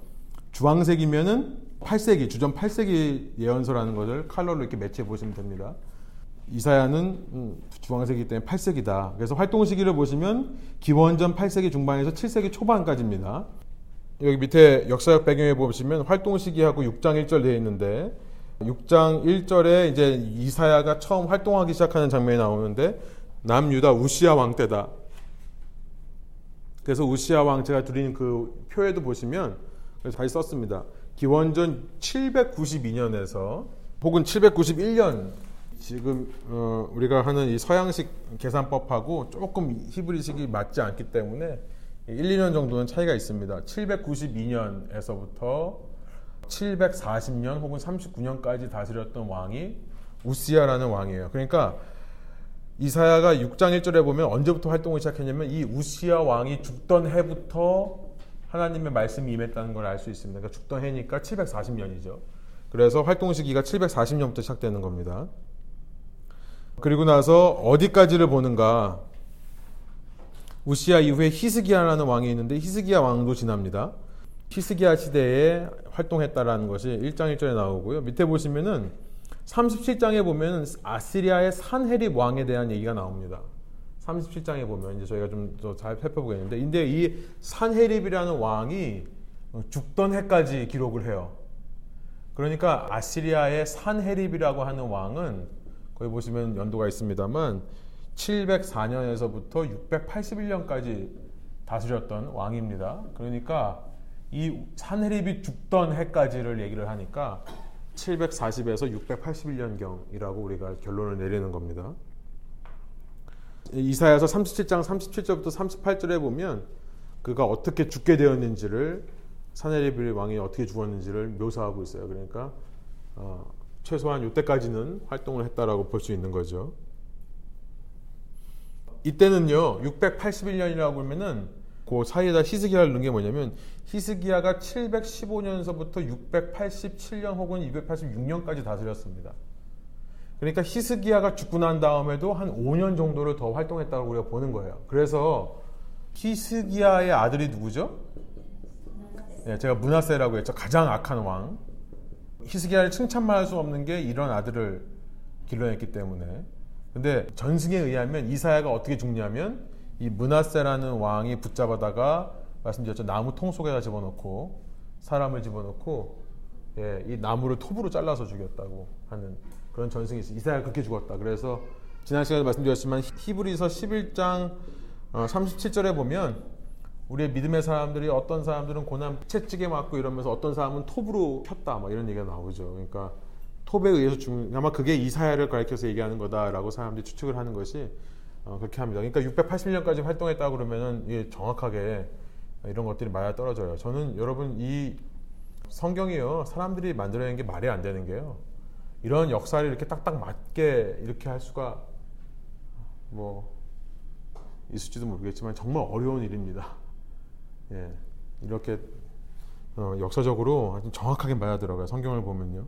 주황색이면은 8세기, 주전 8세기 예언서라는 것을 칼로로 이렇게 매치해 보시면 됩니다. 이사야는 음, 주황색이기 때문에 8세기다. 그래서 활동 시기를 보시면 기원전 8세기 중반에서 7세기 초반까지입니다. 여기 밑에 역사적 배경에 보시면 활동 시기하고 6장 1절 되어 있는데 6장 1절에 이제 이사야가 처음 활동하기 시작하는 장면이 나오는데 남유다 우시아 왕 때다. 그래서 우시아 왕 제가 드린 그 표에도 보시면 그래서 다시 썼습니다. 기원전 792년에서 혹은 791년 지금 어 우리가 하는 이 서양식 계산법하고 조금 히브리식이 맞지 않기 때문에 1, 2년 정도는 차이가 있습니다. 792년에서부터 740년 혹은 39년까지 다스렸던 왕이 우시아라는 왕이에요. 그러니까 이사야가 6장 1절에 보면 언제부터 활동을 시작했냐면 이 우시아 왕이 죽던 해부터 하나님의 말씀이 임했다는 걸 알 수 있습니다. 그러니까 죽던 해니까 740년이죠. 그래서 활동 시기가 740년부터 시작되는 겁니다. 그리고 나서 어디까지를 보는가? 우시아 이후에 히스기야라는 왕이 있는데 히스기야 왕도 지납니다. 히스기야 시대에 활동했다라는 것이 1장 1절에 나오고요. 밑에 보시면은 37장에 보면 아시리아의 산헤립 왕에 대한 얘기가 나옵니다. 37장에 보면 이제 저희가 좀 더 잘 살펴보겠는데, 근데 이 산헤립이라는 왕이 죽던 해까지 기록을 해요. 그러니까 아시리아의 산헤립이라고 하는 왕은 거기 보시면 연도가 있습니다만 704년에서부터 681년까지 다스렸던 왕입니다. 그러니까 이 산헤립이 죽던 해까지를 얘기를 하니까 740에서 681년경이라고 우리가 결론을 내리는 겁니다. 이사야서 37장 37절부터 38절에 보면 그가 어떻게 죽게 되었는지를 사네리빌 왕이 어떻게 죽었는지를 묘사하고 있어요. 그러니까 어, 최소한 이때까지는 활동을 했다라고 볼 수 있는 거죠. 이때는요 681년이라고 하면은 그 사이에다 히스기야를 넣은 게 뭐냐면 히스기야가 715년서부터 687년 혹은 286년까지 다스렸습니다. 그러니까 히스기야가 죽고 난 다음에도 한 5년 정도를 더 활동했다고 우리가 보는 거예요. 그래서 히스기야의 아들이 누구죠? 네, 제가 문하세라고 했죠. 가장 악한 왕. 히스기야를 칭찬만 할 수 없는 게 이런 아들을 길러냈기 때문에. 근데 전승에 의하면 이사야가 어떻게 죽냐면 이 문하세라는 왕이 붙잡아다가 말씀드렸죠. 나무 통 속에다 집어넣고 사람을 집어넣고 예, 이 나무를 톱으로 잘라서 죽였다고 하는 그런 전승이 있어요. 이사야가 그렇게 죽었다. 그래서 지난 시간에 말씀드렸지만 히브리서 11장 37절에 어, 보면 우리의 믿음의 사람들이 어떤 사람들은 고난 채찍에 맞고 이러면서 어떤 사람은 톱으로 폈다 뭐 이런 얘기가 나오죠. 그러니까 톱에 의해서 죽는 아마 그게 이사야를 가리켜서 얘기하는 거다라고 사람들이 추측을 하는 것이 어, 그렇게 합니다. 그러니까 680년까지 활동했다 그러면은 예, 정확하게 이런 것들이 맞아 떨어져요. 저는 여러분 이 성경이요 사람들이 만들어낸 게 말이 안 되는 게요. 이런 역사를 이렇게 딱딱 맞게 이렇게 할 수가 뭐 있을지도 모르겠지만 정말 어려운 일입니다. 예, 이렇게 어, 역사적으로 아주 정확하게 들어가요. 성경을 보면요.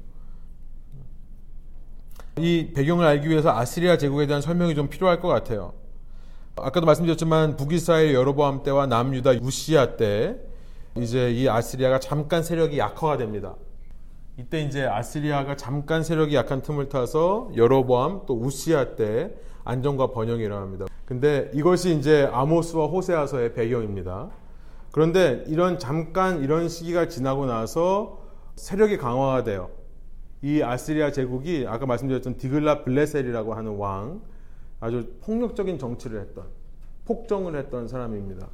이 배경을 알기 위해서 아시리아 제국에 대한 설명이 좀 필요할 것 같아요. 아까도 말씀드렸지만 북이스라엘 여로보암 때와 남유다 우시아 때 이제 이 아시리아가 잠깐 세력이 약화가 됩니다. 이때 이제 아시리아가 잠깐 세력이 약한 틈을 타서 여로보암 또 우시아 때 안정과 번영이 일어납니다. 근데 이것이 이제 아모스와 호세아서의 배경입니다. 그런데 이런 잠깐 이런 시기가 지나고 나서 세력이 강화가 돼요. 이 아시리아 제국이 아까 말씀드렸던 디글라 블레셀이라고 하는 왕 아주 폭력적인 정치를 했던 폭정을 했던 사람입니다.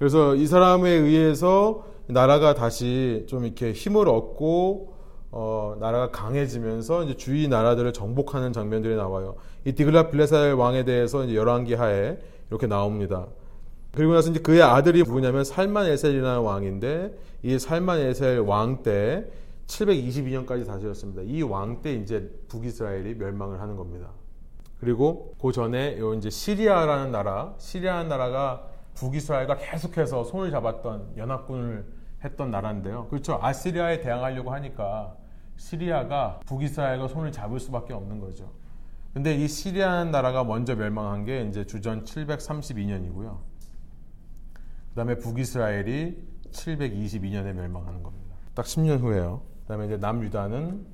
그래서 이 사람에 의해서 나라가 다시 좀 이렇게 힘을 얻고 어, 나라가 강해지면서 이제 주위 나라들을 정복하는 장면들이 나와요. 이 디글라 블레살 왕에 대해서 열왕기 하에 이렇게 나옵니다. 그리고 나서 이제 그의 아들이 누구냐면 살만 에셀이라는 왕인데 이 살만에셀 왕 때 722년까지 다스렸습니다. 이 왕 때 이제 북이스라엘이 멸망을 하는 겁니다. 그리고 그 전에 요 이제 시리아라는 나라, 시리아라는 나라가 북이스라엘과 계속해서 손을 잡았던 연합군을 했던 나라인데요. 그렇죠. 아시리아에 대항하려고 하니까 시리아가 북이스라엘과 손을 잡을 수밖에 없는 거죠. 근데 이 시리아는 나라가 먼저 멸망한 게 이제 주전 732년이고요. 그다음에 북이스라엘이 722년에 멸망하는 겁니다. 딱 10년 후에요. 그다음에 이제 남유다는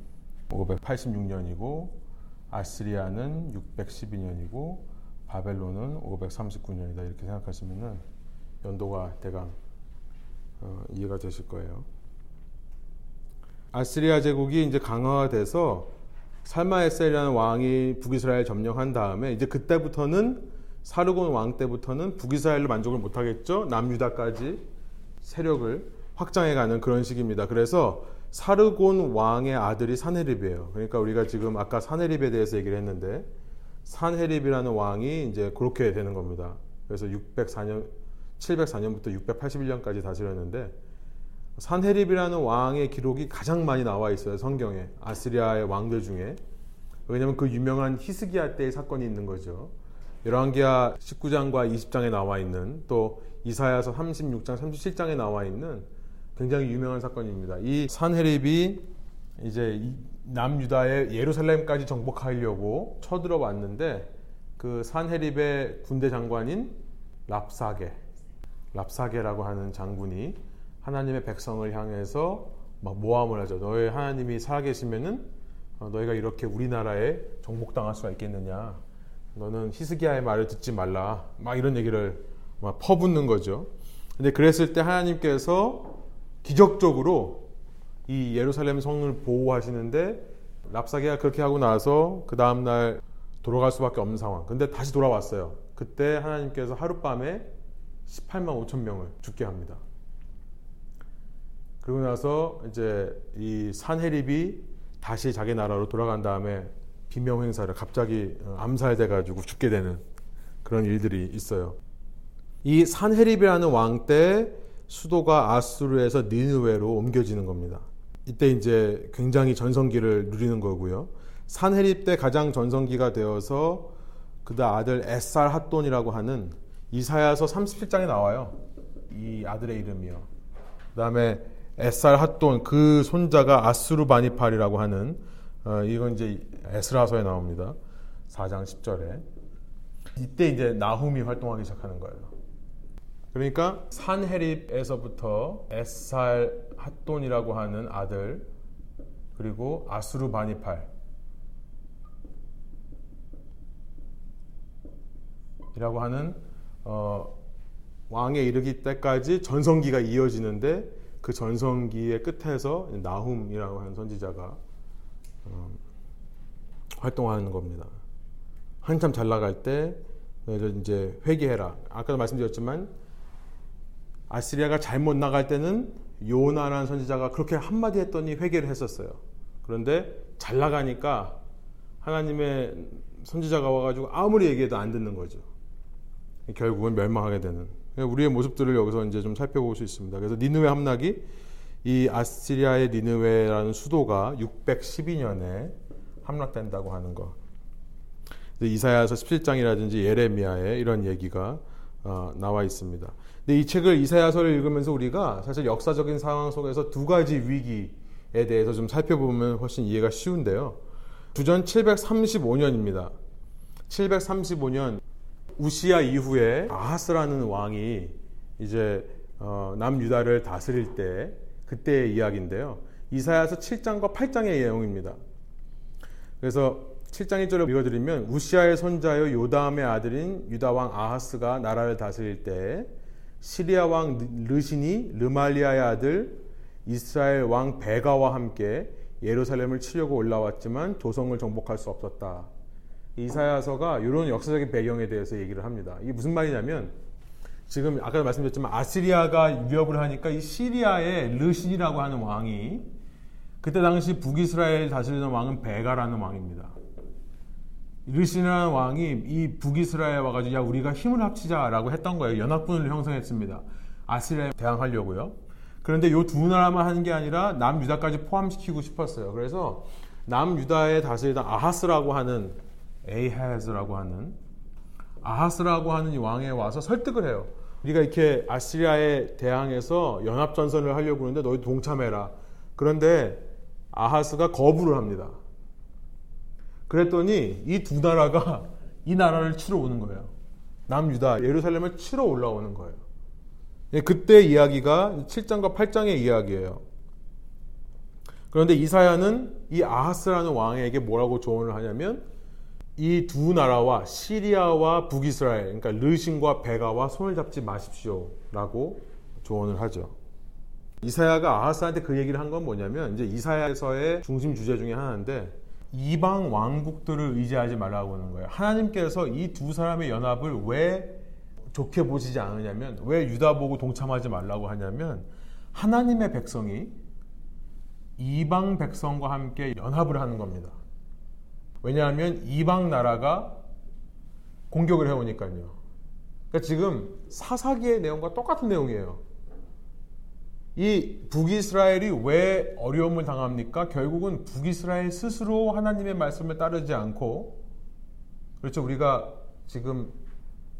586년이고 아시리아는 612년이고 바벨론은 539년이다 이렇게 생각하시면은 연도가 대강 어, 이해가 되실 거예요. 아시리아 제국이 이제 강화돼서 살마에셀이라는 왕이 북이스라엘 점령한 다음에 이제 그때부터는 사르곤 왕 때부터는 북이스라엘로 만족을 못하겠죠. 남유다까지 세력을 확장해가는 그런 시기입니다. 그래서 사르곤 왕의 아들이 사네립이에요. 그러니까 우리가 지금 아까 사네립에 대해서 얘기를 했는데 산헤립이라는 왕이 이제 그렇게 되는 겁니다. 그래서 604년 704년부터 681년까지 다스렸는데 산헤립이라는 왕의 기록이 가장 많이 나와 있어요. 성경에. 아시리아의 왕들 중에. 왜냐하면 그 유명한 히스기야 때의 사건이 있는 거죠. 열왕기하 19장과 20장에 나와 있는 또 이사야서 36장, 37장에 나와 있는 굉장히 유명한 사건입니다. 이 산헤립이 이제 남유다의 예루살렘까지 정복하려고 쳐들어왔는데 그 산헤립의 군대 장관인 랍사게, 랍사게라고 하는 장군이 하나님의 백성을 향해서 막 모함을 하죠. 너희 하나님이 살아계시면은 어, 너희가 이렇게 우리나라에 정복당할 수가 있겠느냐? 너는 히스기야의 말을 듣지 말라. 막 이런 얘기를 막 퍼붓는 거죠. 근데 그랬을 때 하나님께서 기적적으로 이 예루살렘 성을 보호하시는데 랍사게가 그렇게 하고 나서 그 다음 날 돌아갈 수밖에 없는 상황. 근데 다시 돌아왔어요. 그때 하나님께서 하룻밤에 18만 5천 명을 죽게 합니다. 그리고 나서 이제 이 산헤립이 다시 자기 나라로 돌아간 다음에 비명 행사를 갑자기 어, 암살돼 가지고 죽게 되는 그런 일들이 있어요. 이 산헤립이라는 왕 때 수도가 아수르에서 니느웨로 옮겨지는 겁니다. 이때 이제 굉장히 전성기를 누리는 거고요. 산헤립 때 가장 전성기가 되어서 그다 아들 에살 핫돈이라고 하는 이사야서 37장에 나와요. 이 아들의 이름이요. 그다음에 에살 핫돈 그 손자가 아수르 바니팔이라고 하는 어, 이건 이제 에스라서에 나옵니다. 4장 10절에 이때 이제 나훔이 활동하기 시작하는 거예요. 그러니까 산헤립에서부터 에살 핫돈이라고 하는 아들 그리고 아수르 바니팔 이라고 하는 어, 왕에 이르기 때까지 전성기가 이어지는데 그 전성기의 끝에서 나훔이라고 하는 선지자가 어, 활동하는 겁니다. 한참 잘 나갈 때 이제 회개해라. 아까도 말씀드렸지만 아시리아가 잘못 나갈 때는 요나라는 선지자가 그렇게 한마디 했더니 회개를 했었어요. 그런데 잘 나가니까 하나님의 선지자가 와가지고 아무리 얘기해도 안 듣는 거죠. 결국은 멸망하게 되는 우리의 모습들을 여기서 이제 좀 살펴볼 수 있습니다. 그래서 니느웨 함락이 이 아시리아의 니느웨라는 수도가 612년에 함락된다고 하는 것. 이사야서 17장이라든지 예레미야에 이런 얘기가 어, 나와 있습니다. 근데 이 책을 이사야서를 읽으면서 우리가 사실 역사적인 상황 속에서 두 가지 위기에 대해서 좀 살펴보면 훨씬 이해가 쉬운데요. 주전 735년입니다. 735년 우시아 이후에 아하스라는 왕이 이제 어, 남유다를 다스릴 때 그때의 이야기인데요. 이사야서 7장과 8장의 내용입니다. 그래서 7장 1절을 읽어드리면 우시아의 손자요 요담의 아들인 유다 왕 아하스가 나라를 다스릴 때 시리아 왕 르신이 르말리아의 아들 이스라엘 왕 베가와 함께 예루살렘을 치려고 올라왔지만 조성을 정복할 수 없었다. 이사야서가 이런 역사적인 배경에 대해서 얘기를 합니다. 이게 무슨 말이냐면 지금 아까 말씀드렸지만 아시리아가 위협을 하니까 이 시리아의 르신이라고 하는 왕이 그때 당시 북이스라엘 다스리는 왕은 베가라는 왕입니다. 르신이라는 왕이 이 북이스라엘에 와가지고 야 우리가 힘을 합치자라고 했던 거예요. 연합군을 형성했습니다. 아시리아에 대항하려고요. 그런데 이 두 나라만 하는 게 아니라 남유다까지 포함시키고 싶었어요. 그래서 남유다에 다스리던 아하스라고 하는 에이하즈라고 하는 아하스라고 하는 왕에 와서 설득을 해요. 우리가 이렇게 아시리아에 대항해서 연합 전선을 하려고 하는데 너희 동참해라. 그런데 아하스가 거부를 합니다. 그랬더니 이 두 나라가 이 나라를 치러 오는 거예요. 남유다 예루살렘을 치러 올라오는 거예요. 예, 그때 이야기가 7장과 8장의 이야기예요. 그런데 이사야는 이 아하스라는 왕에게 뭐라고 조언을 하냐면 이 두 나라와 시리아와 북이스라엘, 그러니까 르신과 베가와 손을 잡지 마십시오라고 조언을 하죠. 이사야가 아하스한테 그 얘기를 한 건 뭐냐면 이제 이사야에서의 중심 주제 중에 하나인데 이방 왕국들을 의지하지 말라고 하는 거예요. 하나님께서 이 두 사람의 연합을 왜 좋게 보시지 않으냐면 왜 유다 보고 동참하지 말라고 하냐면 하나님의 백성이 이방 백성과 함께 연합을 하는 겁니다. 왜냐하면 이방 나라가 공격을 해오니까요. 그러니까 지금 사사기의 내용과 똑같은 내용이에요. 이 북이스라엘이 왜 어려움을 당합니까? 결국은 북이스라엘 스스로 하나님의 말씀을 따르지 않고 그렇죠. 우리가 지금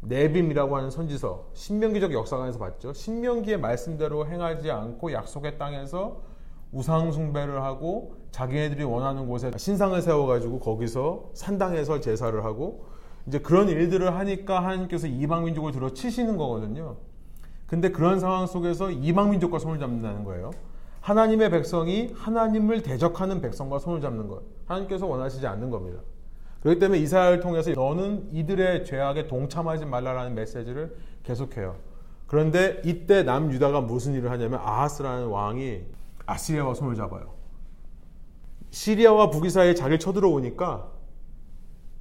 네빔이라고 하는 선지서 신명기적 역사관에서 봤죠. 신명기의 말씀대로 행하지 않고 약속의 땅에서 우상 숭배를 하고 자기네들이 원하는 곳에 신상을 세워가지고 거기서 산당에서 제사를 하고 이제 그런 일들을 하니까 하나님께서 이방 민족을 들어 치시는 거거든요. 근데 그런 상황 속에서 이방 민족과 손을 잡는다는 거예요. 하나님의 백성이 하나님을 대적하는 백성과 손을 잡는 것. 하나님께서 원하시지 않는 겁니다. 그렇기 때문에 이사야를 통해서 너는 이들의 죄악에 동참하지 말라라는 메시지를 계속해요. 그런데 이때 남유다가 무슨 일을 하냐면 아하스라는 왕이 아시리아와 손을 잡아요. 시리아와 북이사에 자기를 쳐들어오니까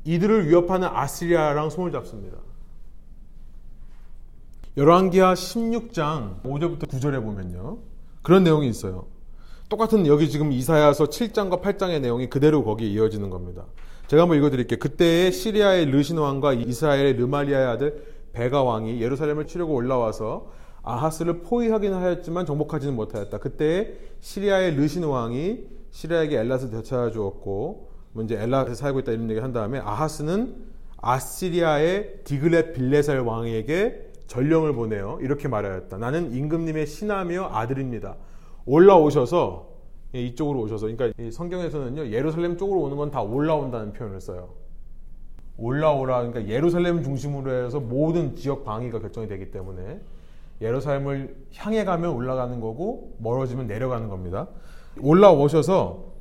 이들을 위협하는 아시리아랑 손을 잡습니다. 열왕기하 16장 5절부터 9절에 보면요. 그런 내용이 있어요. 똑같은 여기 지금 이사야서 7장과 8장의 내용이 그대로 거기에 이어지는 겁니다. 제가 한번 읽어드릴게요. 그때에 시리아의 르신 왕과 이스라엘의 르말리아의 아들 베가 왕이 예루살렘을 치려고 올라와서 아하스를 포위하기는 하였지만 정복하지는 못하였다. 그때 시리아의 르신 왕이 시리아에게 엘랏을 되찾아 주었고 뭐 이제 엘랏에 살고 있다 이런 얘기를 한 다음에 아하스는 아시리아의 디글렛 빌레살 왕에게 전령을 보내요. 이렇게 말하였다. 나는 임금님의 신하며 아들입니다. 올라오셔서 예, 이쪽으로 오셔서 그러니까 성경에서는요 예루살렘 쪽으로 오는 건 다 올라온다는 표현을 써요. 올라오라 그러니까 예루살렘 중심으로 해서 모든 지역 방위가 결정이 되기 때문에 예루살렘을 향해 가면 올라가는 거고 멀어지면 내려가는 겁니다. 올라오셔서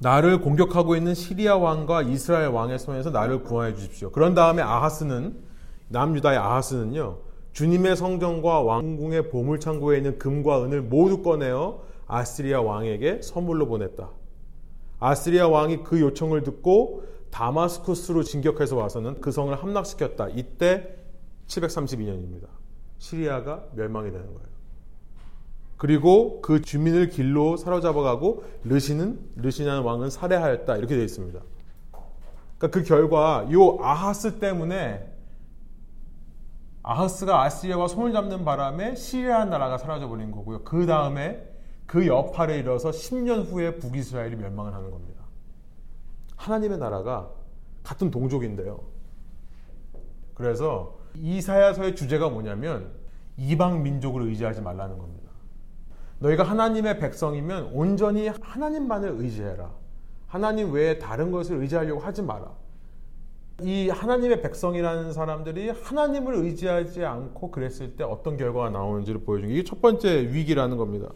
나를 공격하고 있는 시리아 왕과 이스라엘 왕의 손에서 나를 구원해 주십시오. 그런 다음에 아하스는 남유다의 아하스는요 주님의 성전과 왕궁의 보물 창고에 있는 금과 은을 모두 꺼내어 아스리아 왕에게 선물로 보냈다. 아스리아 왕이 그 요청을 듣고 다마스쿠스로 진격해서 와서는 그 성을 함락시켰다. 이때 732년입니다. 시리아가 멸망이 되는 거예요. 그리고 그 주민을 길로 사로잡아가고 르신은 르신이라는 왕은 살해하였다. 이렇게 되어 있습니다. 그러니까 그 결과 이 아하스 때문에 아하스가 아시리아와 손을 잡는 바람에 시리아 나라가 사라져 버린 거고요. 그 다음에 그 여파를 이뤄서 10년 후에 북이스라엘이 멸망을 하는 겁니다. 하나님의 나라가 같은 동족인데요. 그래서 이사야서의 주제가 뭐냐면 이방 민족을 의지하지 말라는 겁니다. 너희가 하나님의 백성이면 온전히 하나님만을 의지해라. 하나님 외에 다른 것을 의지하려고 하지 마라. 이 하나님의 백성이라는 사람들이 하나님을 의지하지 않고 그랬을 때 어떤 결과가 나오는지를 보여주는 게 이게 첫 번째 위기라는 겁니다.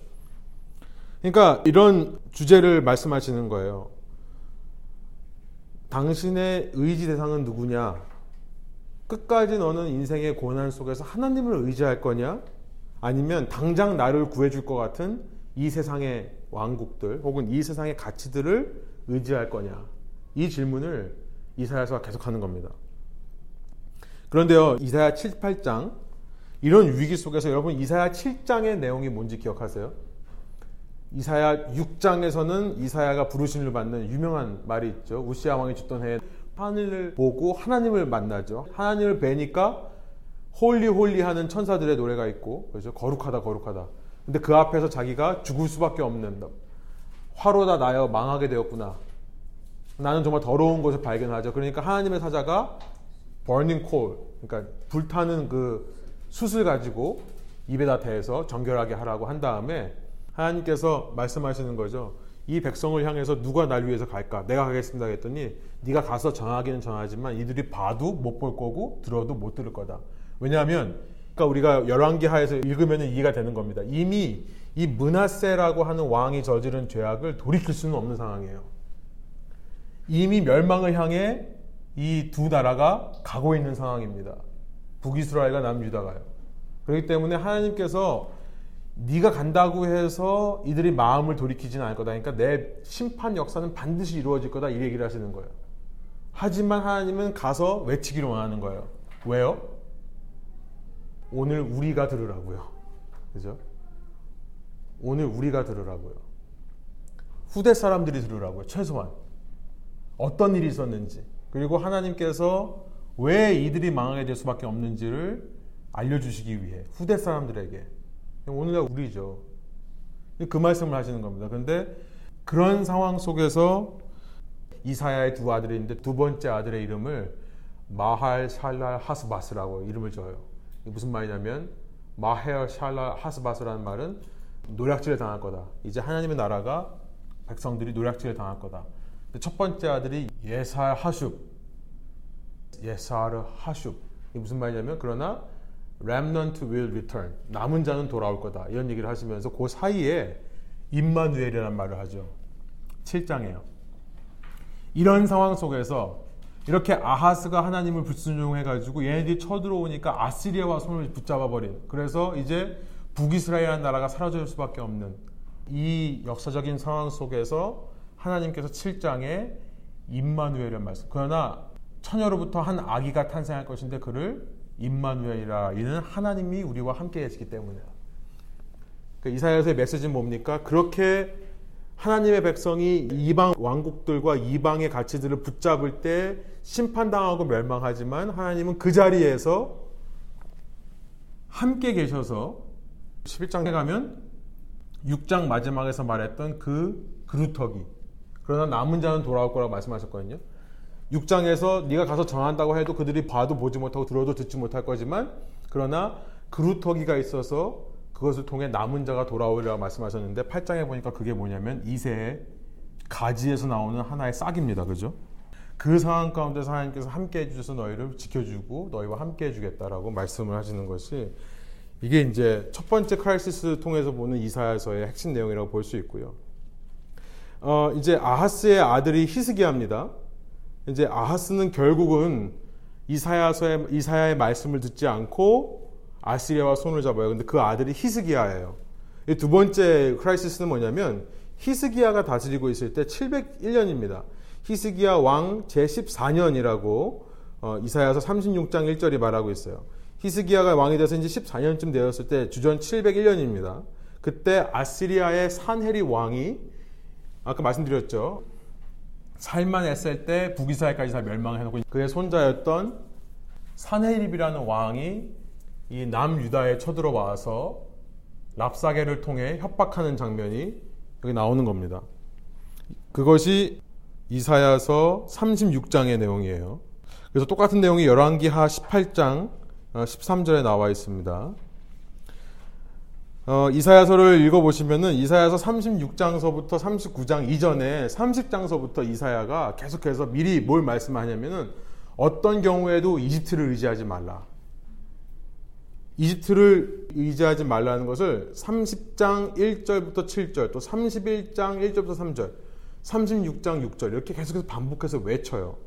그러니까 이런 주제를 말씀하시는 거예요. 당신의 의지 대상은 누구냐? 끝까지 너는 인생의 고난 속에서 하나님을 의지할 거냐? 아니면 당장 나를 구해줄 것 같은 이 세상의 왕국들 혹은 이 세상의 가치들을 의지할 거냐? 이 질문을 이사야서가 계속하는 겁니다. 그런데요, 이사야 7, 8장 이런 위기 속에서 여러분 이사야 7장의 내용이 뭔지 기억하세요? 이사야 6장에서는 이사야가 부르심을 받는 유명한 말이 있죠. 우시아 왕이 죽던 해에 하늘을 보고 하나님을 만나죠. 하나님을 뵈니까 Holy holy 하는 천사들의 노래가 있고 그죠? 거룩하다 거룩하다. 근데 그 앞에서 자기가 죽을 수밖에 없는 화로다 나여 망하게 되었구나. 나는 정말 더러운 것을 발견하죠. 그러니까 하나님의 사자가 burning coal, 그러니까 불타는 그 숯을 가지고 입에다 대서 정결하게 하라고 한 다음에 하나님께서 말씀하시는 거죠. 이 백성을 향해서 누가 날 위해서 갈까? 내가 가겠습니다 했더니 네가 가서 전하기는 전하지만 이들이 봐도 못 볼 거고 들어도 못 들을 거다. 왜냐하면 그러니까 우리가 열왕기 하에서 읽으면 이해가 되는 겁니다. 이미 이 문하세라고 하는 왕이 저지른 죄악을 돌이킬 수는 없는 상황이에요. 이미 멸망을 향해 이 두 나라가 가고 있는 상황입니다. 북이스라엘과 남유다가요. 그렇기 때문에 하나님께서 네가 간다고 해서 이들이 마음을 돌이키지는 않을 거다. 그러니까 내 심판 역사는 반드시 이루어질 거다. 이 얘기를 하시는 거예요. 하지만 하나님은 가서 외치기를 원하는 거예요. 왜요? 오늘 우리가 들으라고요. 그죠? 오늘 우리가 들으라고요. 후대 사람들이 들으라고요. 최소한. 어떤 일이 있었는지. 그리고 하나님께서 왜 이들이 망하게 될 수밖에 없는지를 알려주시기 위해 후대 사람들에게 오늘날 우리죠. 그 말씀을 하시는 겁니다. 그런데 그런 상황 속에서 이사야의 두 아들이 있는데 두 번째 아들의 이름을 마할 샬랄 하스바스라고 이름을 줘요. 이게 무슨 말이냐면 마헬 샬랄 하스바스라는 말은 노략질을 당할 거다. 이제 하나님의 나라가 백성들이 노략질을 당할 거다. 첫 번째 아들이 예살 하슈 예사르 하슈 이게 무슨 말이냐면 그러나 remnant will return. 남은 자는 돌아올 거다. 이런 얘기를 하시면서 그 사이에 임마누엘이라는 말을 하죠. 7장에요. 이런 상황 속에서 이렇게 아하스가 하나님을 불순종해 가지고 얘네들이 쳐들어오니까 아시리아와 손을 붙잡아 버린. 그래서 이제 북이스라엘이라는 나라가 사라질 수밖에 없는 이 역사적인 상황 속에서 하나님께서 7장에 임마누엘이라는 말씀. 그러나 처녀로부터 한 아기가 탄생할 것인데 그를 임마누엘이라 이는 하나님이 우리와 함께 계시기 때문이다. 그러니까 이사야서의 메시지는 뭡니까? 그렇게 하나님의 백성이 이방 왕국들과 이방의 가치들을 붙잡을 때 심판당하고 멸망하지만 하나님은 그 자리에서 함께 계셔서 11장에 가면 6장 마지막에서 말했던 그 그루터기 그러나 남은 자는 돌아올 거라고 말씀하셨거든요. 6장에서 네가 가서 전한다고 해도 그들이 봐도 보지 못하고 들어도 듣지 못할 거지만 그러나 그루터기가 있어서 그것을 통해 남은 자가 돌아오리라고 말씀하셨는데 8장에 보니까 그게 뭐냐면 이세의 가지에서 나오는 하나의 싹입니다. 그죠? 그 상황 가운데서 하나님께서 함께 해주셔서 너희를 지켜주고 너희와 함께 해주겠다라고 말씀을 하시는 것이 이게 이제 첫 번째 crisis 통해서 보는 이사야서의 핵심 내용이라고 볼 수 있고요. 어, 이제 아하스의 아들이 히스기야입니다. 이제 아하스는 결국은 이사야서의 이사야의 말씀을 듣지 않고 아시리아와 손을 잡아요. 근데 그 아들이 히스기야예요. 두 번째 크라이시스는 뭐냐면 히스기야가 다스리고 있을 때 701년입니다. 히스기야 왕 제14년이라고 어, 이사야서 36장 1절이 말하고 있어요. 히스기야가 왕이 돼서 이제 14년쯤 되었을 때 주전 701년입니다. 그때 아시리아의 산헤리 왕이 아까 말씀드렸죠. 살만했을 때 북이스라엘까지 다 멸망해놓고 그의 손자였던 사네립이라는 왕이 이 남유다에 쳐들어와서 랍사게를 통해 협박하는 장면이 여기 나오는 겁니다. 그것이 이사야서 36장의 내용이에요. 그래서 똑같은 내용이 열왕기하 18장 13절에 어, 나와 있습니다. 어, 이사야서를 읽어보시면은 이사야서 36장서부터 39장 이전에 30장서부터 이사야가 계속해서 미리 뭘 말씀하냐면은 어떤 경우에도 이집트를 의지하지 말라. 이집트를 의지하지 말라는 것을 30장 1절부터 7절, 또 31장 1절부터 3절, 36장 6절 이렇게 계속해서 반복해서 외쳐요.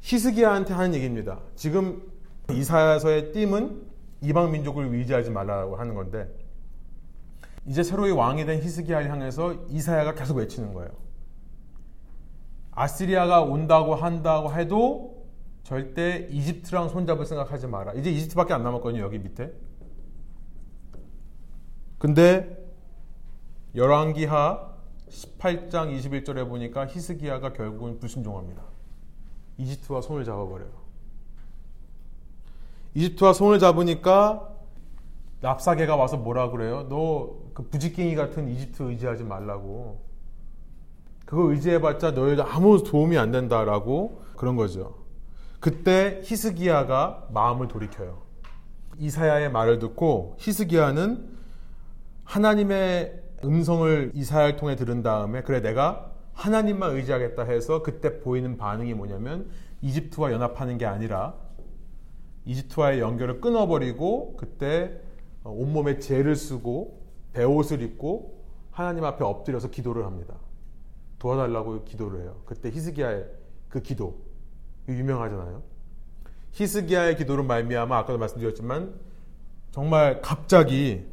히스기야한테 하는 얘기입니다. 지금 이사야서의 띠은 이방 민족을 의지하지 말라고 하는 건데 이제 새로이 왕이 된 히스기야를 향해서 이사야가 계속 외치는 거예요. 아시리아가 온다고 한다고 해도 절대 이집트랑 손잡을 생각하지 마라. 이제 이집트밖에 안 남았거든요, 여기 밑에. 근데 열왕기하 18장 21절에 보니까 히스기야가 결국은 불순종합니다. 이집트와 손을 잡아버려요. 이집트와 손을 잡으니까 납사계가 와서 뭐라 그래요? 너 그 부지깽이 같은 이집트 의지하지 말라고. 그거 의지해봤자 너희들 아무 도움이 안 된다라고 그런 거죠. 그때 히스기야가 마음을 돌이켜요. 이사야의 말을 듣고 히스기야는 하나님의 음성을 이사야를 통해 들은 다음에 그래 내가 하나님만 의지하겠다 해서 그때 보이는 반응이 뭐냐면 이집트와 연합하는 게 아니라 이집트와의 연결을 끊어버리고 그때 온몸에 죄를 쓰고 배옷을 입고 하나님 앞에 엎드려서 기도를 합니다. 도와달라고 기도를 해요. 그때 히스기야의 그 기도 유명하잖아요. 히스기야의 기도를 말미암아 아까도 말씀드렸지만 정말 갑자기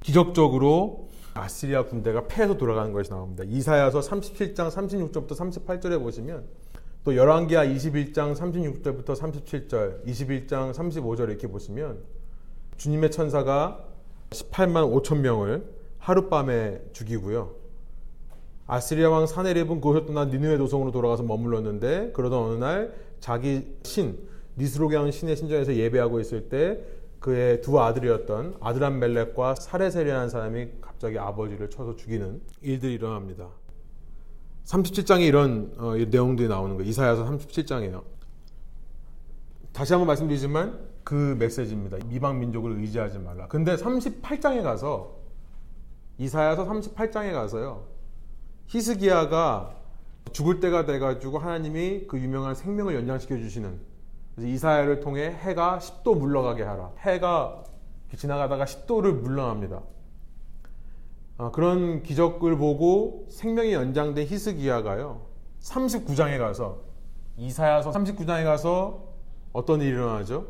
기적적으로 아시리아 군대가 패해서 돌아가는 것이 나옵니다. 이사야서 37장 36절부터 38절에 보시면 또 열왕기하 21장 36절부터 37절, 21장 35절 이렇게 보시면 주님의 천사가 18만 5천 명을 하룻밤에 죽이고요. 아시리아 왕 사네립은 그것을 떠나 니누의 도성으로 돌아가서 머물렀는데 그러던 어느 날 자기 신 니스로게하는 신의 신전에서 예배하고 있을 때 그의 두 아들이었던 아드람 멜렉과 사레세리라는 사람이 갑자기 아버지를 쳐서 죽이는 일들이 일어납니다. 37장에 이런 어, 내용들이 나오는 거예요. 이사야서 37장이에요. 다시 한번 말씀드리지만 그 메시지입니다. 미방 민족을 의지하지 말라. 근데 38장에 가서 이사야서 38장에 가서요. 히스기야가 죽을 때가 돼가지고 하나님이 그 유명한 생명을 연장시켜 주시는 이사야를 통해 해가 10도 물러가게 하라. 해가 지나가다가 10도를 물러납니다. 아, 그런 기적을 보고 생명이 연장된 히스기야가요. 39장에 가서 이사야서 39장에 가서 어떤 일이 일어나죠?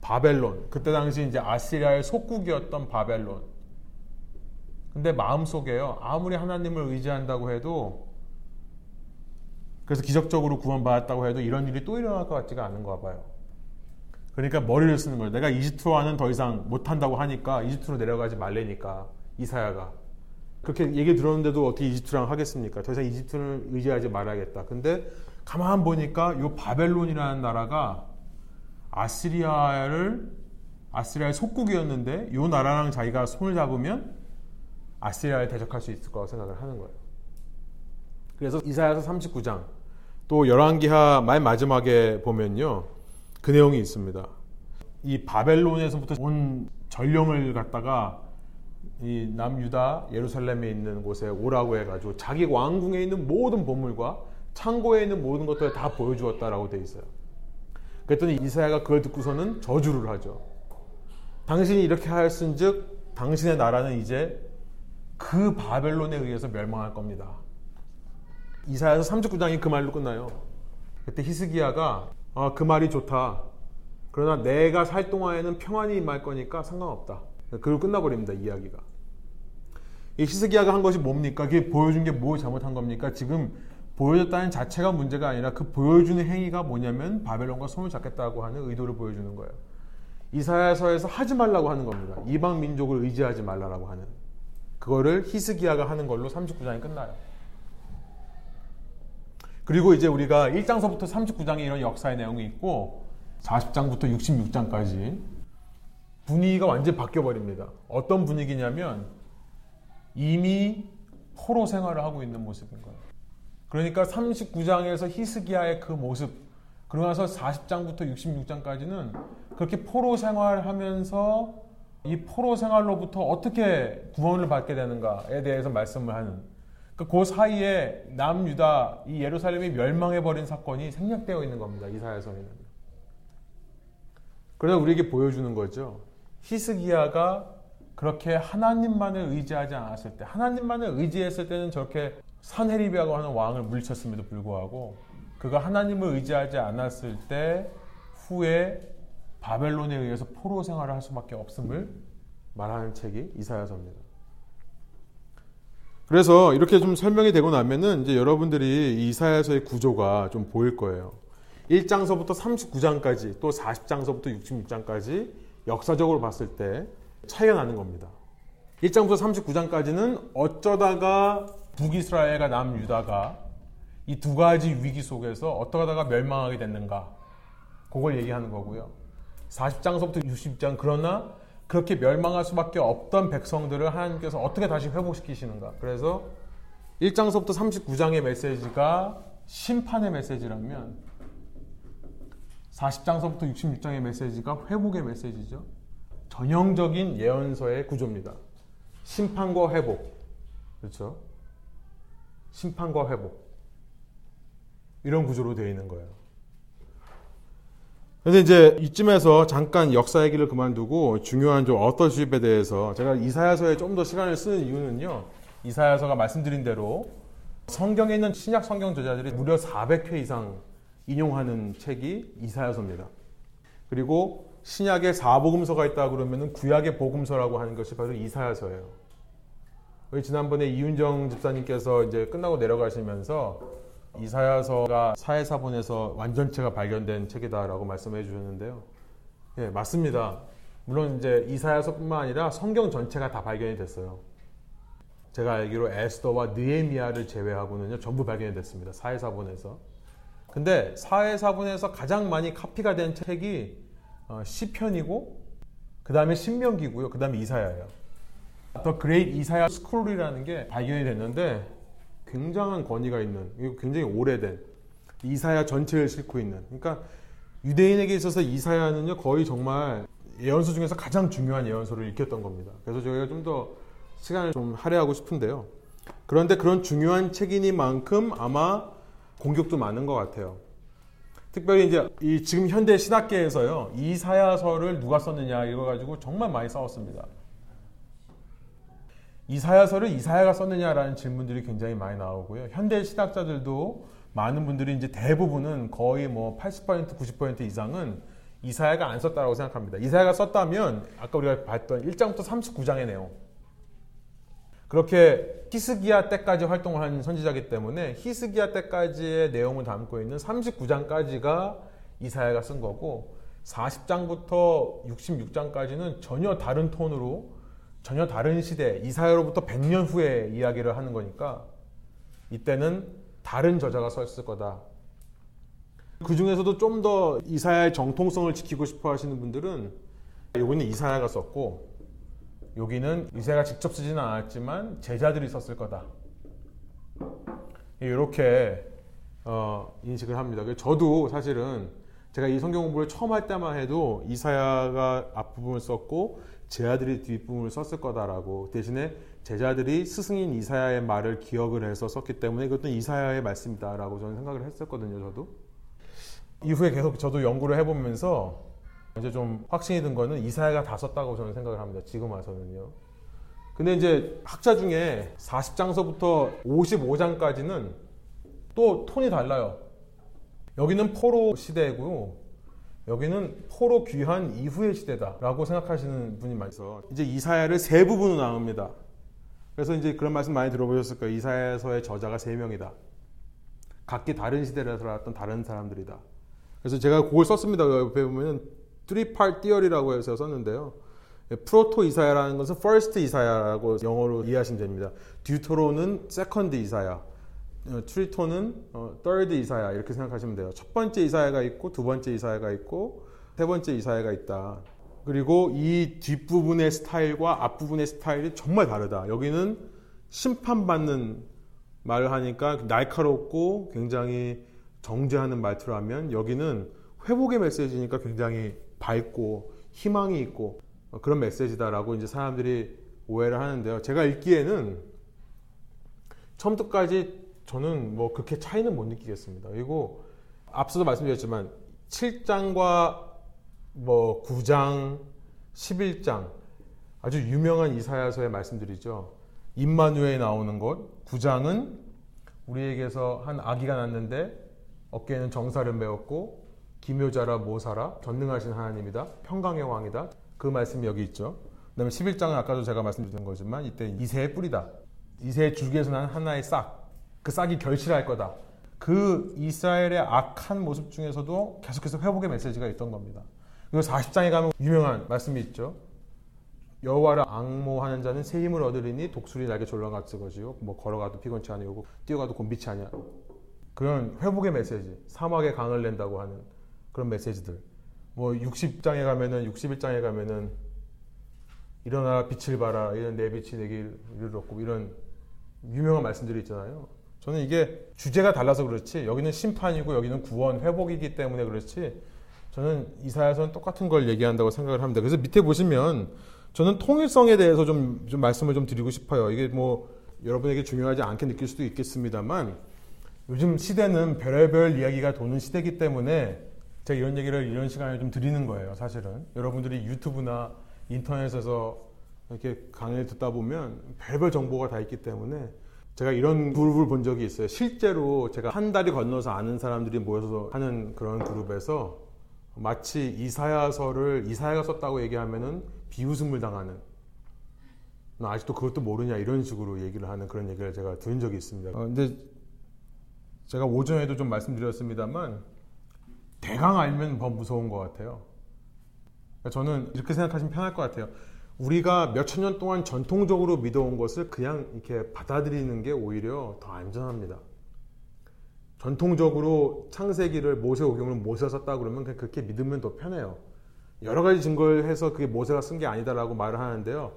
바벨론. 그때 당시 이제 아시리아의 속국이었던 바벨론. 근데 마음속에요. 아무리 하나님을 의지한다고 해도 그래서 기적적으로 구원받았다고 해도 이런 일이 또 일어날 것 같지가 않은가 봐요. 그러니까 머리를 쓰는 거예요. 내가 이집트와는 더 이상 못한다고 하니까 이집트로 내려가지 말래니까 이사야가 그렇게 얘기 들었는데도 어떻게 이집트랑 하겠습니까? 더 이상 이집트를 의지하지 말아야겠다. 근데 가만 보니까 이 바벨론이라는 나라가 아시리아를 아시리아의 속국이었는데 이 나라랑 자기가 손을 잡으면 아시리아를 대적할 수 있을 거라고 생각을 하는 거예요. 그래서 이사야서 39장 또 열왕기하 맨 마지막에 보면요. 그 내용이 있습니다. 이 바벨론에서부터 온 전령을 갖다가 이 남유다 예루살렘에 있는 곳에 오라고 해가지고 자기 왕궁에 있는 모든 보물과 창고에 있는 모든 것들을 다 보여주었다라고 돼 있어요. 그랬더니 이사야가 그걸 듣고서는 저주를 하죠. 당신이 이렇게 하였은즉 당신의 나라는 이제 그 바벨론에 의해서 멸망할 겁니다. 이사야서 39장이 그 말로 끝나요. 그때 히스기야가 아, 그 말이 좋다. 그러나 내가 살 동안에는 평안이 임할 거니까 상관없다. 그리고 끝나버립니다. 이야기가. 이 히스기야가 한 것이 뭡니까? 그게 보여준 게 뭐 잘못한 겁니까? 지금 보여줬다는 자체가 문제가 아니라 그 보여주는 행위가 뭐냐면 바벨론과 손을 잡겠다고 하는 의도를 보여주는 거예요. 이사야서에서 하지 말라고 하는 겁니다. 이방 민족을 의지하지 말라라고 하는. 그거를 히스기야가 하는 걸로 39장이 끝나요. 그리고 이제 우리가 1장서부터 39장에 이런 역사의 내용이 있고 40장부터 66장까지 분위기가 완전히 바뀌어 버립니다. 어떤 분위기냐면 이미 포로 생활을 하고 있는 모습인 거예요. 그러니까 39장에서 히스기야의 그 모습, 그러고 나서 40장부터 66장까지는 그렇게 포로 생활하면서 이 포로 생활로부터 어떻게 구원을 받게 되는가에 대해서 말씀을 하는 그, 그 사이에 남유다 이 예루살렘이 멸망해 버린 사건이 생략되어 있는 겁니다. 이사야서에는. 그래서 우리에게 보여주는 거죠. 히스기야가 그렇게 하나님만을 의지하지 않았을 때, 하나님만을 의지했을 때는 저렇게 산헤리비아고 하는 왕을 물리쳤음에도 불구하고 그가 하나님을 의지하지 않았을 때 후에 바벨론에 의해서 포로 생활을 할 수밖에 없음을 말하는 책이 이사야서입니다. 그래서 이렇게 좀 설명이 되고 나면은 이제 여러분들이 이사야서의 구조가 좀 보일 거예요. 1장서부터 39장까지 또 40장서부터 66장까지 역사적으로 봤을 때 차이가 나는 겁니다. 1장부터 39장까지는 어쩌다가 북이스라엘과 남유다가 이 두 가지 위기 속에서 어떠다가 멸망하게 됐는가 그걸 얘기하는 거고요. 40장서부터 60장 그러나 그렇게 멸망할 수밖에 없던 백성들을 하나님께서 어떻게 다시 회복시키시는가. 그래서 1장서부터 39장의 메시지가 심판의 메시지라면 40장서부터 66장의 메시지가 회복의 메시지죠. 전형적인 예언서의 구조입니다. 심판과 회복. 그렇죠? 심판과 회복. 이런 구조로 되어 있는 거예요. 그런데 이제 이쯤에서 잠깐 역사 얘기를 그만두고 중요한 좀 어떠십에 대해서 제가 이사야서에 좀 더 시간을 쓰는 이유는요. 이사야서가 말씀드린 대로 성경에 있는 신약 성경 저자들이 무려 400회 이상 인용하는 책이 이사야서입니다. 그리고 신약에 사복음서가 있다 그러면은 구약의 복음서라고 하는 것이 바로 이사야서예요. 지난번에 이윤정 집사님께서 이제 끝나고 내려가시면서 이사야서가 사회사본에서 완전체가 발견된 책이다라고 말씀해 주셨는데요. 예, 맞습니다. 물론 이제 이사야서뿐만 아니라 성경 전체가 다 발견이 됐어요. 제가 알기로 에스더와 느에미아를 제외하고는요 전부 발견이 됐습니다. 사회사본에서. 근데 사회사본에서 가장 많이 카피가 된 책이 어, 시편이고 그 다음에 신명기고요. 그 다음에 이사야예요. The Great Isaiah Scroll이라는 게 발견이 됐는데 굉장한 권위가 있는 굉장히 오래된 이사야 전체를 싣고 있는 그러니까 유대인에게 있어서 이사야는요 거의 정말 예언서 중에서 가장 중요한 예언서로 읽혔던 겁니다. 그래서 저희가 좀 더 시간을 좀 할애하고 싶은데요. 그런데 그런 중요한 책이니만큼 아마 공격도 많은 것 같아요. 특별히 이제 이 지금 현대 신학계에서요 이사야서를 누가 썼느냐 이거 가지고 정말 많이 싸웠습니다. 이사야서를 이사야가 썼느냐라는 질문들이 굉장히 많이 나오고요. 현대 신학자들도 많은 분들이 이제 대부분은 거의 뭐 80% 90% 이상은 이사야가 안 썼다고 생각합니다. 이사야가 썼다면 아까 우리가 봤던 1장부터 39장의 내용. 그렇게 히스기야 때까지 활동을 한 선지자이기 때문에 히스기야 때까지의 내용을 담고 있는 39장까지가 이사야가 쓴 거고 40장부터 66장까지는 전혀 다른 톤으로 전혀 다른 시대, 이사야로부터 100년 후에 이야기를 하는 거니까 이때는 다른 저자가 썼을 거다. 그 중에서도 좀 더 이사야의 정통성을 지키고 싶어 하시는 분들은 여기는 이사야가 썼고 여기는 이사야가 직접 쓰지는 않았지만 제자들이 썼을 거다. 이렇게 어, 인식을 합니다. 저도 사실은 제가 이 성경 공부를 처음 할 때만 해도 이사야가 앞부분을 썼고 제자들이 뒷부분을 썼을 거다라고 대신에 제자들이 스승인 이사야의 말을 기억을 해서 썼기 때문에 이것도 이사야의 말씀이다라고 저는 생각을 했었거든요. 저도 이후에 계속 저도 연구를 해보면서 이제 좀 확신이 든 거는 이사야가 다 썼다고 저는 생각을 합니다. 지금 와서는요. 근데 이제 학자 중에 40장서부터 55장까지는 또 톤이 달라요. 여기는 포로 시대고요. 여기는 포로 귀한 이후의 시대다라고 생각하시는 분이 많아서 이제 이사야를 세 부분으로 나눕니다. 그래서 이제 그런 말씀 많이 들어보셨을 거예요. 이사야서의 저자가 세 명이다. 각기 다른 시대를 살았던 다른 사람들이다. 그래서 제가 그걸 썼습니다. 옆에 보면은 part theory라고 해서 썼는데요. 프로토 이사야라는 것은 first 이사야라고 영어로 이해하시면 됩니다. 듀토로는 second 이사야, 어, 트리토는 어, third 이사야 이렇게 생각하시면 돼요. 첫 번째 이사야가 있고 두 번째 이사야가 있고 세 번째 이사야가 있다. 그리고 이 뒷부분의 스타일과 앞부분의 스타일이 정말 다르다. 여기는 심판받는 말을 하니까 날카롭고 굉장히 정죄하는 말투를 하면 여기는 회복의 메시지니까 굉장히 밝고 희망이 있고 그런 메시지다라고 이제 사람들이 오해를 하는데요. 제가 읽기에는 처음부터까지 저는 뭐 그렇게 차이는 못 느끼겠습니다. 그리고 앞서도 말씀드렸지만 7장과 뭐 9장, 11장 아주 유명한 이사야서의 말씀들이죠. 임마누에 나오는 것. 9장은 우리에게서 한 아기가 났는데 어깨에는 정사를 메었고 기묘자라 모사라 전능하신 하나님이다. 평강의 왕이다. 그 말씀이 여기 있죠. 그다음에 11장은 아까도 제가 말씀드린 거지만 이때 이세의 뿌리다. 이세의 줄기에서 난 하나의 싹. 그 싹이 결실할 거다. 그 이스라엘의 악한 모습 중에서도 계속해서 회복의 메시지가 있던 겁니다. 그리고 40장에 가면 유명한 말씀이 있죠. 여호와를 악모하는 자는 새 힘을 얻으리니 독수리 날개 졸라같을 것이요 뭐 걸어가도 피곤치 아니하고 뛰어가도 곤비치 아니하 그런 회복의 메시지 사막에 강을 낸다고 하는 그런 메시지들 뭐 60장에 가면은 61장에 가면은 일어나 빛을 봐라 이런 내 빛이 내게 이르렀고 이런 유명한 말씀들이 있잖아요. 저는 이게 주제가 달라서 그렇지 여기는 심판이고 여기는 구원 회복이기 때문에 그렇지 저는 이사야서는 똑같은 걸 얘기한다고 생각을 합니다. 그래서 밑에 보시면 저는 통일성에 대해서 좀, 좀 말씀을 좀 드리고 싶어요. 이게 뭐 여러분에게 중요하지 않게 느낄 수도 있겠습니다만 요즘 시대는 별의별 이야기가 도는 시대이기 때문에 제가 이런 얘기를 이런 시간에 좀 드리는 거예요. 사실은 여러분들이 유튜브나 인터넷에서 이렇게 강의를 듣다 보면 별별 정보가 다 있기 때문에 제가 이런 그룹을 본 적이 있어요. 실제로 제가 한 달이 건너서 아는 사람들이 모여서 하는 그런 그룹에서 마치 이사야서를 이사야가 썼다고 얘기하면은 비웃음을 당하는 너 아직도 그것도 모르냐 이런 식으로 얘기를 하는 그런 얘기를 제가 들은 적이 있습니다. 어, 근데 제가 오전에도 좀 말씀드렸습니다만 대강 알면 더 무서운 것 같아요. 그러니까 저는 이렇게 생각하시면 편할 것 같아요. 우리가 몇 천 년 동안 전통적으로 믿어온 것을 그냥 이렇게 받아들이는 게 오히려 더 안전합니다. 전통적으로 창세기를 모세 오경을 모세가 썼다 그러면 그냥 그렇게 믿으면 더 편해요. 여러 가지 증거를 해서 그게 모세가 쓴 게 아니다라고 말을 하는데요.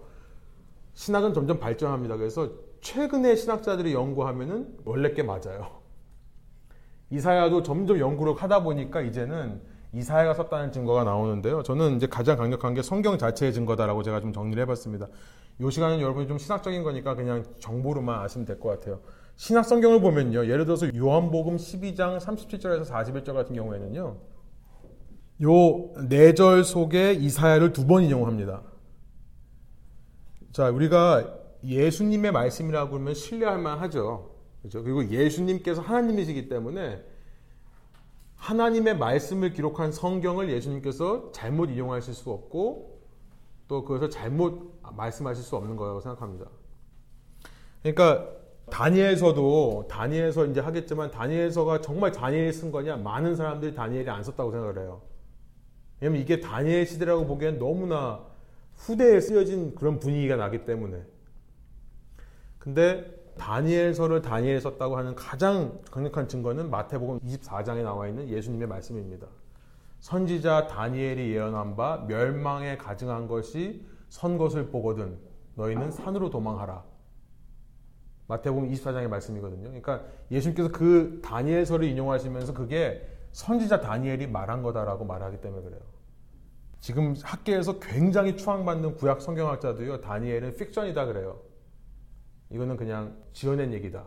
신학은 점점 발전합니다. 그래서 최근에 신학자들이 연구하면은 원래 게 맞아요. [LAUGHS] 이사야도 점점 연구를 하다 보니까 이제는 이사야가 썼다는 증거가 나오는데요. 저는 이제 가장 강력한 게 성경 자체의 증거다라고 제가 좀 정리를 해봤습니다. 이 시간은 여러분이 좀 신학적인 거니까 그냥 정보로만 아시면 될 것 같아요. 신학 성경을 보면요. 예를 들어서 요한복음 12장 37절에서 41절 같은 경우에는요. 요 4절 속에 이사야를 두 번 인용합니다. 자, 우리가 예수님의 말씀이라고 그러면 신뢰할 만하죠. 그렇죠? 그리고 예수님께서 하나님이시기 때문에 하나님의 말씀을 기록한 성경을 예수님께서 잘못 이용하실 수 없고 또 그것을 잘못 말씀하실 수 없는 거라고 생각합니다. 그러니까 다니엘서도 다니엘서 이제 하겠지만 다니엘서가 정말 다니엘이 쓴 거냐? 많은 사람들이 다니엘이 안 썼다고 생각을 해요. 왜냐면 이게 다니엘 시대라고 보기엔 너무나 후대에 쓰여진 그런 분위기가 나기 때문에. 근데 다니엘서를 다니엘 썼다고 하는 가장 강력한 증거는 마태복음 24장에 나와 있는 예수님의 말씀입니다. 선지자 다니엘이 예언한 바 멸망에 가증한 것이 선 것을 보거든 너희는 산으로 도망하라. 마태복음 24장의 말씀이거든요. 그러니까 예수님께서 그 다니엘서를 인용하시면서 그게 선지자 다니엘이 말한 거다라고 말하기 때문에 그래요. 지금 학계에서 굉장히 추앙받는 구약 성경학자도요. 다니엘은 픽션이다 그래요. 이거는 그냥 지어낸 얘기다.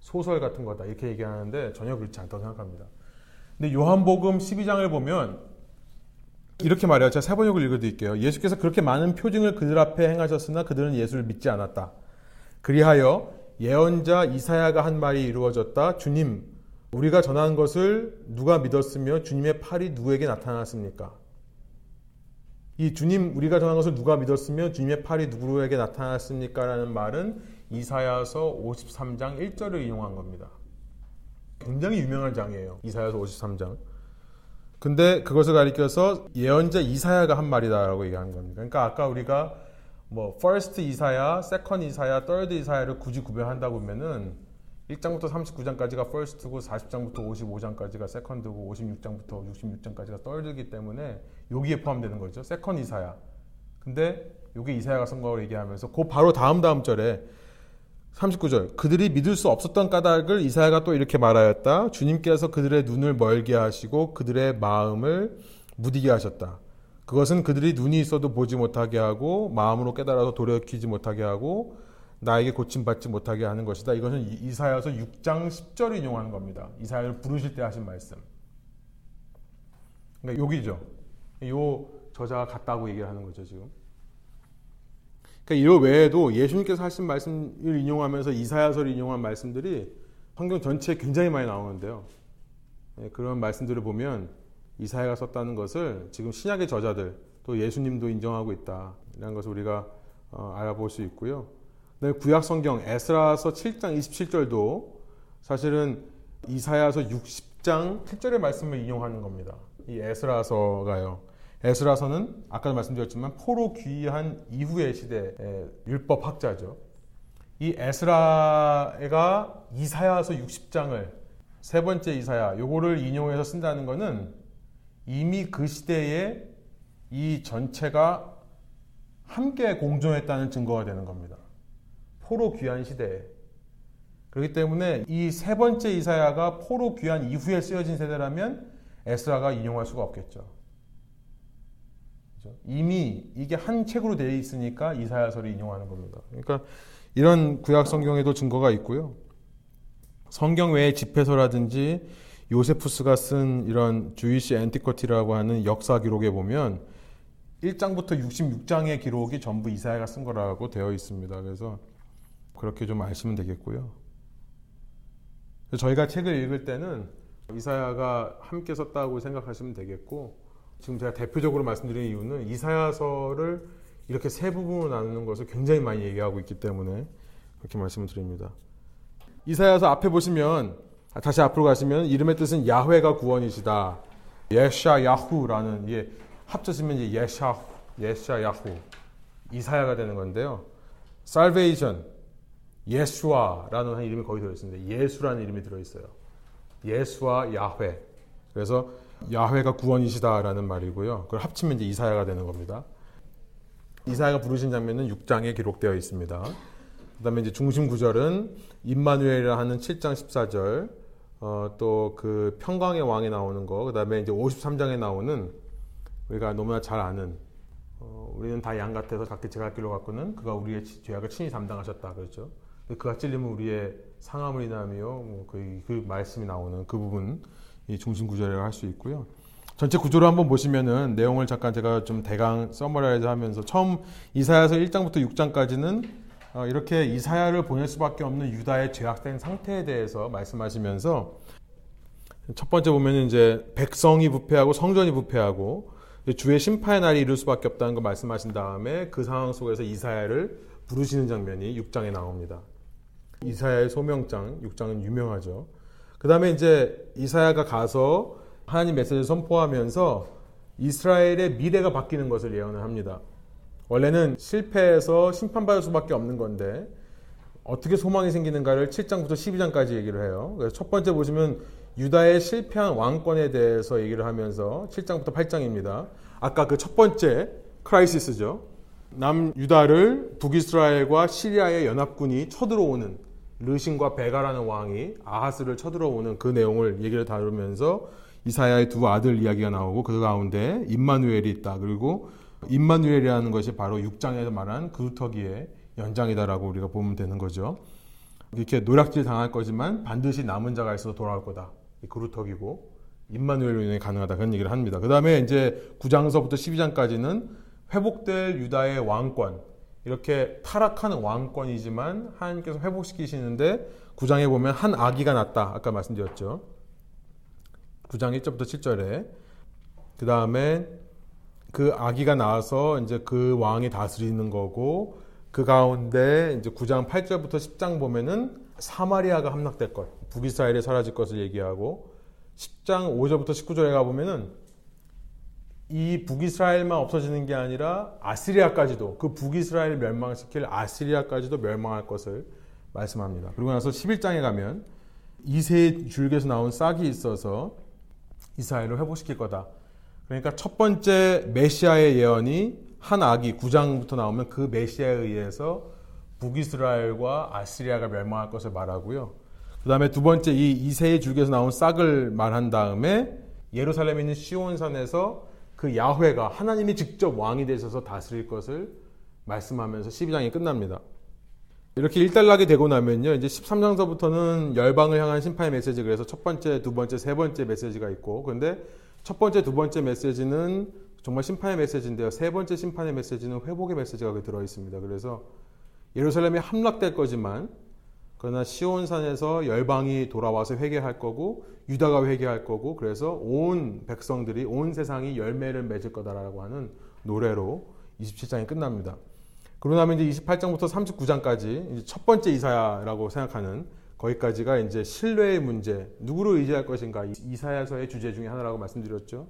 소설 같은 거다. 이렇게 얘기하는데 전혀 그렇지 않다고 생각합니다. 근데 요한복음 12장을 보면 이렇게 말해요. 제가 세 번역을 읽어드릴게요. 예수께서 그렇게 많은 표징을 그들 앞에 행하셨으나 그들은 예수를 믿지 않았다. 그리하여 예언자 이사야가 한 말이 이루어졌다. 주님, 우리가 전한 것을 누가 믿었으며 주님의 팔이 누구에게 나타났습니까? 이 주님, 우리가 전한 것을 누가 믿었으며 주님의 팔이 누구에게 나타났습니까? 라는 말은 이사야서 53장 1절을 인용한 겁니다. 굉장히 유명한 장이에요. 이사야서 53장. 근데 그것을 가리켜서 예언자 이사야가 한 말이다라고 얘기한 겁니다. 그러니까 아까 우리가 뭐 first 이사야, second 이사야, third 이사야를 굳이 구별한다고 하면은 1장부터 39장까지가 first고 40장부터 55장까지가 second고 56장부터 66장까지가 third이기 때문에 여기에 포함되는 거죠. second 이사야. 근데 여기 이사야가 쓴 거를 얘기하면서 그 바로 다음 다음 절에 39절 그들이 믿을 수 없었던 까닭을 이사야가 또 이렇게 말하였다. 주님께서 그들의 눈을 멀게 하시고 그들의 마음을 무디게 하셨다. 그것은 그들이 눈이 있어도 보지 못하게 하고 마음으로 깨달아서 돌이키지 못하게 하고 나에게 고침받지 못하게 하는 것이다. 이것은 이사야서 6장 10절을 인용하는 겁니다. 이사야를 부르실 때 하신 말씀. 그러니까 여기죠. 요 저자가 같다고 얘기를 하는 거죠, 지금. 그러니까 이거 외에도 예수님께서 하신 말씀을 인용하면서 이사야서를 인용한 말씀들이 성경 전체에 굉장히 많이 나오는데요. 네, 그런 말씀들을 보면 이사야가 썼다는 것을 지금 신약의 저자들 또 예수님도 인정하고 있다라는 것을 우리가 어, 알아볼 수 있고요. 네, 구약 성경 에스라서 7장 27절도 사실은 이사야서 60장 7절의 말씀을 인용하는 겁니다. 이 에스라서가요. 에스라서는 아까도 말씀드렸지만 포로 귀한 이후의 시대의 율법 학자죠. 이 에스라가 이사야서 60장을 세 번째 이사야 요거를 인용해서 쓴다는 것은 이미 그 시대에 이 전체가 함께 공존했다는 증거가 되는 겁니다. 포로 귀한 시대에. 그렇기 때문에 이 세 번째 이사야가 포로 귀한 이후에 쓰여진 세대라면 에스라가 인용할 수가 없겠죠. 이미 이게 한 책으로 되어 있으니까 이사야서를 인용하는 겁니다. 그러니까 이런 구약 성경에도 증거가 있고요. 성경 외의 집회서라든지 요세푸스가 쓴 이런 주이시 앤티커티라고 하는 역사 기록에 보면 1장부터 66장의 기록이 전부 이사야가 쓴 거라고 되어 있습니다. 그래서 그렇게 좀 아시면 되겠고요. 저희가 책을 읽을 때는 이사야가 함께 썼다고 생각하시면 되겠고 지금 제가 대표적으로 말씀드린 이유는 이사야서를 이렇게 세 부분으로 나누는 것을 굉장히 많이 얘기하고 있기 때문에 그렇게 말씀을 드립니다. 이사야서 앞에 보시면 다시 앞으로 가시면 이름의 뜻은 야훼가 구원이시다. 예샤 야후라는 이게 합쳐지면 이제 예샤 예샤 야후 이사야가 되는 건데요. salvation 예수아라는 한 이름이 거기 들어 있습니다. 예수라는 이름이 들어 있어요. 예수와 야훼. 그래서 야훼가 구원이시다라는 말이고요. 그걸 합치면 이제 이사야가 되는 겁니다. 이사야가 부르신 장면은 6장에 기록되어 있습니다. 그다음에 이제 중심 구절은 임마누엘이라 하는 7장 14절, 어, 또 그 평강의 왕이 나오는 거, 그다음에 이제 53장에 나오는 우리가 너무나 잘 아는 어, 우리는 다 양 같아서 각기 제갈 길로 갔고는 그가 우리의 죄악을 친히 담당하셨다 그렇죠. 그가 찔리면 우리의 상함을 인하며 뭐그 그 말씀이 나오는 그 부분 이 중심 구절이라고 할 수 있고요. 전체 구조를 한번 보시면은 내용을 잠깐 제가 좀 대강 summarize 하면서 처음 이사야서 1장부터 6장까지는 어, 이렇게 이사야를 보낼 수밖에 없는 유다의 죄악된 상태에 대해서 말씀하시면서 첫 번째 보면 이제 백성이 부패하고 성전이 부패하고 주의 심판의 날이 이를 수밖에 없다는 거 말씀하신 다음에 그 상황 속에서 이사야를 부르시는 장면이 6장에 나옵니다. 이사야의 소명장 6장은 유명하죠. 그 다음에 이제 이사야가 가서 하나님 메시지를 선포하면서 이스라엘의 미래가 바뀌는 것을 예언을 합니다. 원래는 실패해서 심판받을 수밖에 없는 건데 어떻게 소망이 생기는가를 7장부터 12장까지 얘기를 해요. 그래서 첫 번째 보시면 유다의 실패한 왕권에 대해서 얘기를 하면서 7장부터 8장입니다. 아까 그 첫 번째 크라이시스죠. 남 유다를 북이스라엘과 시리아의 연합군이 쳐들어오는 르신과 베가라는 왕이 아하스를 쳐들어오는 그 내용을 얘기를 다루면서 이사야의 두 아들 이야기가 나오고 그 가운데 임마누엘이 있다. 그리고 임마누엘이라는 것이 바로 6장에서 말한 그루터기의 연장이다라고 우리가 보면 되는 거죠. 이렇게 노략질 당할 거지만 반드시 남은 자가 있어서 돌아올 거다. 그루터기고 임마누엘로 인해 가능하다 그런 얘기를 합니다. 그 다음에 이제 9장서부터 12장까지는 회복될 유다의 왕권 이렇게 타락하는 왕권이지만 하나님께서 회복시키시는데 9장에 보면 한 아기가 났다. 아까 말씀드렸죠. 9장 1절부터 7절에 그 다음에 그 아기가 나와서 이제 그 왕이 다스리는 거고 그 가운데 이제 9장 8절부터 10장 보면은 사마리아가 함락될 것, 북이스라엘이 사라질 것을 얘기하고 10장 5절부터 19절에 가 보면은 이 북이스라엘만 없어지는 게 아니라 아시리아까지도 그 북이스라엘 멸망시킬 아시리아까지도 멸망할 것을 말씀합니다. 그리고 나서 11장에 가면 이세 줄기에서 나온 싹이 있어서 이스라엘을 회복시킬 거다. 그러니까 첫 번째 메시아의 예언이 한 악이 9장부터 나오면 그 메시아에 의해서 북이스라엘과 아시리아가 멸망할 것을 말하고요. 그 다음에 두 번째 이 이세의 줄기에서 나온 싹을 말한 다음에 예루살렘에 있는 시온산에서 그 야훼가 하나님이 직접 왕이 되셔서 다스릴 것을 말씀하면서 12장이 끝납니다. 이렇게 일단락이 되고 나면요. 이제 13장서부터는 열방을 향한 심판의 메시지 그래서 첫 번째, 두 번째, 세 번째 메시지가 있고 그런데 첫 번째, 두 번째 메시지는 정말 심판의 메시지인데요. 세 번째 심판의 메시지는 회복의 메시지가 들어 있습니다. 그래서 예루살렘이 함락될 거지만 그러나 시온산에서 열방이 돌아와서 회개할 거고 유다가 회개할 거고 그래서 온 백성들이 온 세상이 열매를 맺을 거다라고 하는 노래로 27장이 끝납니다. 그러고 나면 이제 28장부터 39장까지 첫 번째 이사야라고 생각하는 거기까지가 이제 신뢰의 문제, 누구를 의지할 것인가 이사야서의 주제 중에 하나라고 말씀드렸죠.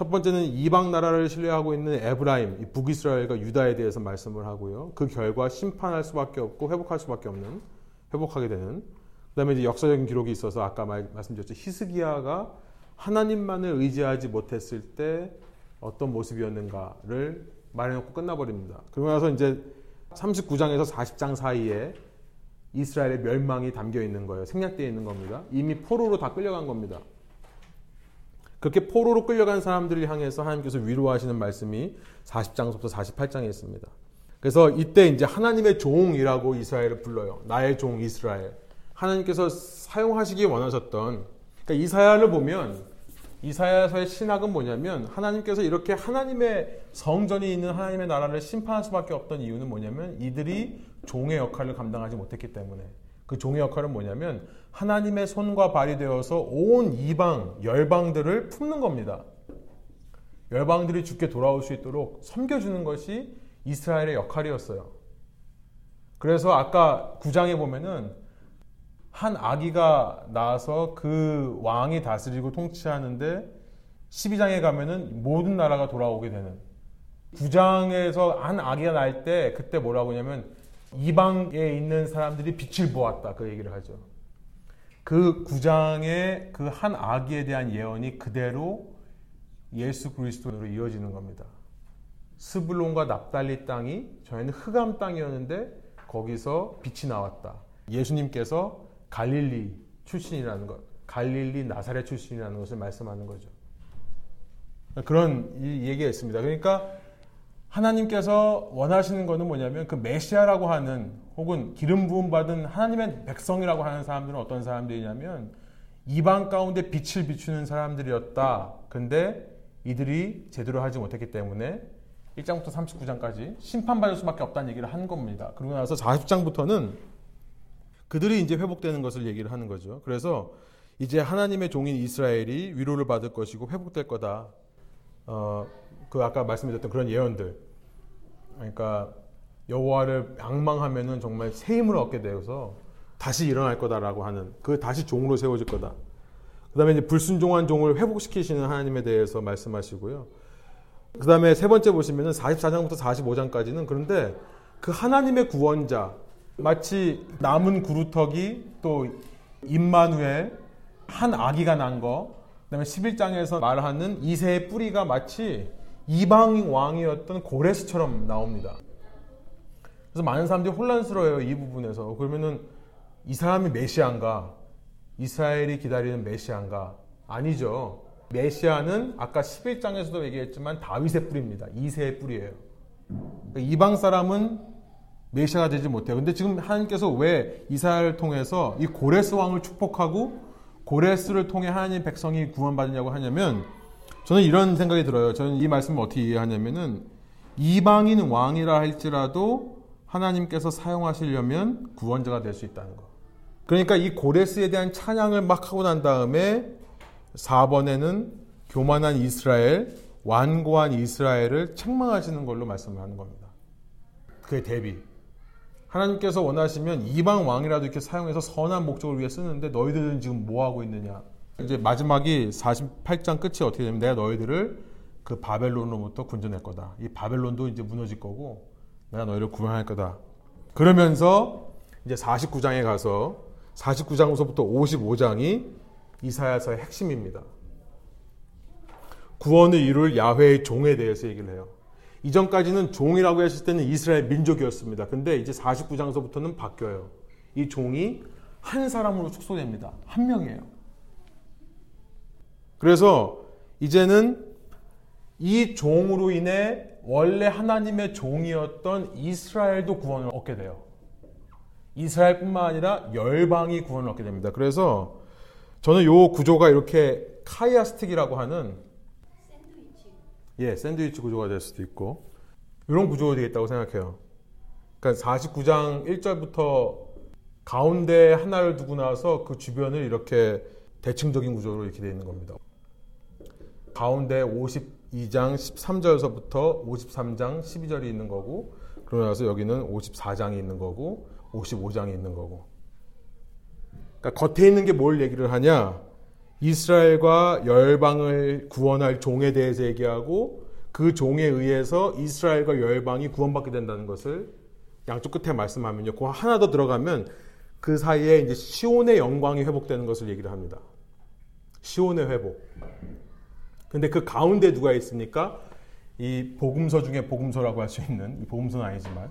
첫 번째는 이방 나라를 신뢰하고 있는 에브라임, 북이스라엘과 유다에 대해서 말씀을 하고요. 그 결과 심판할 수밖에 없고 회복할 수밖에 없는 회복하게 되는. 그다음에 이제 역사적인 기록이 있어서 아까 말, 말씀드렸죠. 히스기야가 하나님만을 의지하지 못했을 때 어떤 모습이었는가를 말해놓고 끝나버립니다. 그러고 나서 이제 39장에서 40장 사이에 이스라엘의 멸망이 담겨 있는 거예요. 생략되어 있는 겁니다. 이미 포로로 다 끌려간 겁니다. 그렇게 포로로 끌려간 사람들을 향해서 하나님께서 위로하시는 말씀이 40장부터 48장에 있습니다. 그래서 이때 이제 하나님의 종이라고 이스라엘을 불러요. 나의 종 이스라엘. 하나님께서 사용하시기 원하셨던 그러니까 이사야를 보면 이사야서의 신학은 뭐냐면 하나님께서 이렇게 하나님의 성전이 있는 하나님의 나라를 심판할 수밖에 없던 이유는 뭐냐면 이들이 종의 역할을 감당하지 못했기 때문에 그 종의 역할은 뭐냐면 하나님의 손과 발이 되어서 온 이방 열방들을 품는 겁니다. 열방들이 죽게 돌아올 수 있도록 섬겨주는 것이 이스라엘의 역할이었어요. 그래서 아까 9장에 보면은 한 아기가 나와서 그 왕이 다스리고 통치하는데 12장에 가면은 모든 나라가 돌아오게 되는 9장에서 한 아기가 날 때 그때 뭐라고 하냐면 이방에 있는 사람들이 빛을 보았다 그 얘기를 하죠. 그 9장의 그 한 아기에 대한 예언이 그대로 예수 그리스도로 이어지는 겁니다. 스불론과 납달리 땅이 저희는 흑암 땅이었는데 거기서 빛이 나왔다. 예수님께서 갈릴리 출신이라는 것, 갈릴리 나사렛 출신이라는 것을 말씀하는 거죠. 그런 얘기가 있습니다. 그러니까 하나님께서 원하시는 것은 뭐냐면 그 메시아라고 하는 혹은 기름 부음 받은 하나님의 백성이라고 하는 사람들은 어떤 사람들이냐면 이방 가운데 빛을 비추는 사람들이었다. 근데 이들이 제대로 하지 못했기 때문에 1장부터 39장까지 심판받을 수밖에 없다는 얘기를 한 겁니다. 그러고 나서 40장부터는 그들이 이제 회복되는 것을 얘기를 하는 거죠. 그래서 이제 하나님의 종인 이스라엘이 위로를 받을 것이고 회복될 거다. 어, 그 아까 말씀드렸던 그런 예언들. 그러니까 여호와를 악망하면은 정말 새 힘을 얻게 되어서 다시 일어날 거다라고 하는 그 다시 종으로 세워질 거다. 그다음에 이제 불순종한 종을 회복시키시는 하나님에 대해서 말씀하시고요. 그다음에 세 번째 보시면은 44장부터 45장까지는 그런데 그 하나님의 구원자 마치 남은 구루터기 또 임마누엘 한 아기가 난 거. 그다음에 11장에서 말하는 이세의 뿌리가 마치 이방 왕이었던 고레스처럼 나옵니다. 그래서 많은 사람들이 혼란스러워요. 이 부분에서. 그러면은 이 사람이 메시아인가? 이스라엘이 기다리는 메시아인가? 아니죠. 메시아는 아까 11장에서도 얘기했지만 다윗의 뿌리입니다. 이세의 뿌리예요. 그러니까 이방 사람은 메시아가 되지 못해요. 근데 지금 하나님께서 왜 이스라엘을 통해서 이 고레스 왕을 축복하고 고레스를 통해 하나님 백성이 구원받느냐고 하냐면 저는 이런 생각이 들어요. 저는 이 말씀을 어떻게 이해하냐면은 이방인 왕이라 할지라도 하나님께서 사용하시려면 구원자가 될 수 있다는 거. 그러니까 이 고레스에 대한 찬양을 막 하고 난 다음에 4번에는 교만한 이스라엘, 완고한 이스라엘을 책망하시는 걸로 말씀을 하는 겁니다. 그의 대비. 하나님께서 원하시면 이방 왕이라도 이렇게 사용해서 선한 목적을 위해 쓰는데 너희들은 지금 뭐 하고 있느냐? 이제 마지막이 48장 끝이 어떻게 되면 내가 너희들을 그 바벨론으로부터 군전할 거다. 이 바벨론도 이제 무너질 거고 내가 너희를 구원할 거다. 그러면서 이제 49장에 가서 49장부터 55장이 이사야서의 핵심입니다. 구원을 이룰 야훼의 종에 대해서 얘기를 해요. 이전까지는 종이라고 했을 때는 이스라엘 민족이었습니다. 근데 이제 49장서부터는 바뀌어요. 이 종이 한 사람으로 축소됩니다. 한 명이에요. 그래서 이제는 이 종으로 인해 원래 하나님의 종이었던 이스라엘도 구원을 얻게 돼요. 이스라엘뿐만 아니라 열방이 구원을 얻게 됩니다. 그래서 저는 이 구조가 이렇게 카이아스틱이라고 하는 예, 샌드위치 구조가 될 수도 있고 이런 구조가 되겠다고 생각해요. 그러니까 49장 1절부터 가운데 하나를 두고 나서 그 주변을 이렇게 대칭적인 구조로 이렇게 되어 있는 겁니다. 가운데 52장 13절서부터 53장 12절이 있는 거고 그러고 나서 여기는 54장이 있는 거고 55장이 있는 거고 그러니까 겉에 있는 게 뭘 얘기를 하냐 이스라엘과 열방을 구원할 종에 대해서 얘기하고 그 종에 의해서 이스라엘과 열방이 구원받게 된다는 것을 양쪽 끝에 말씀하면요. 그 하나 더 들어가면 그 사이에 이제 시온의 영광이 회복되는 것을 얘기를 합니다. 시온의 회복. 근데 그 가운데 누가 있습니까? 이 복음서 중에 복음서라고 할 수 있는 이 복음서는 아니지만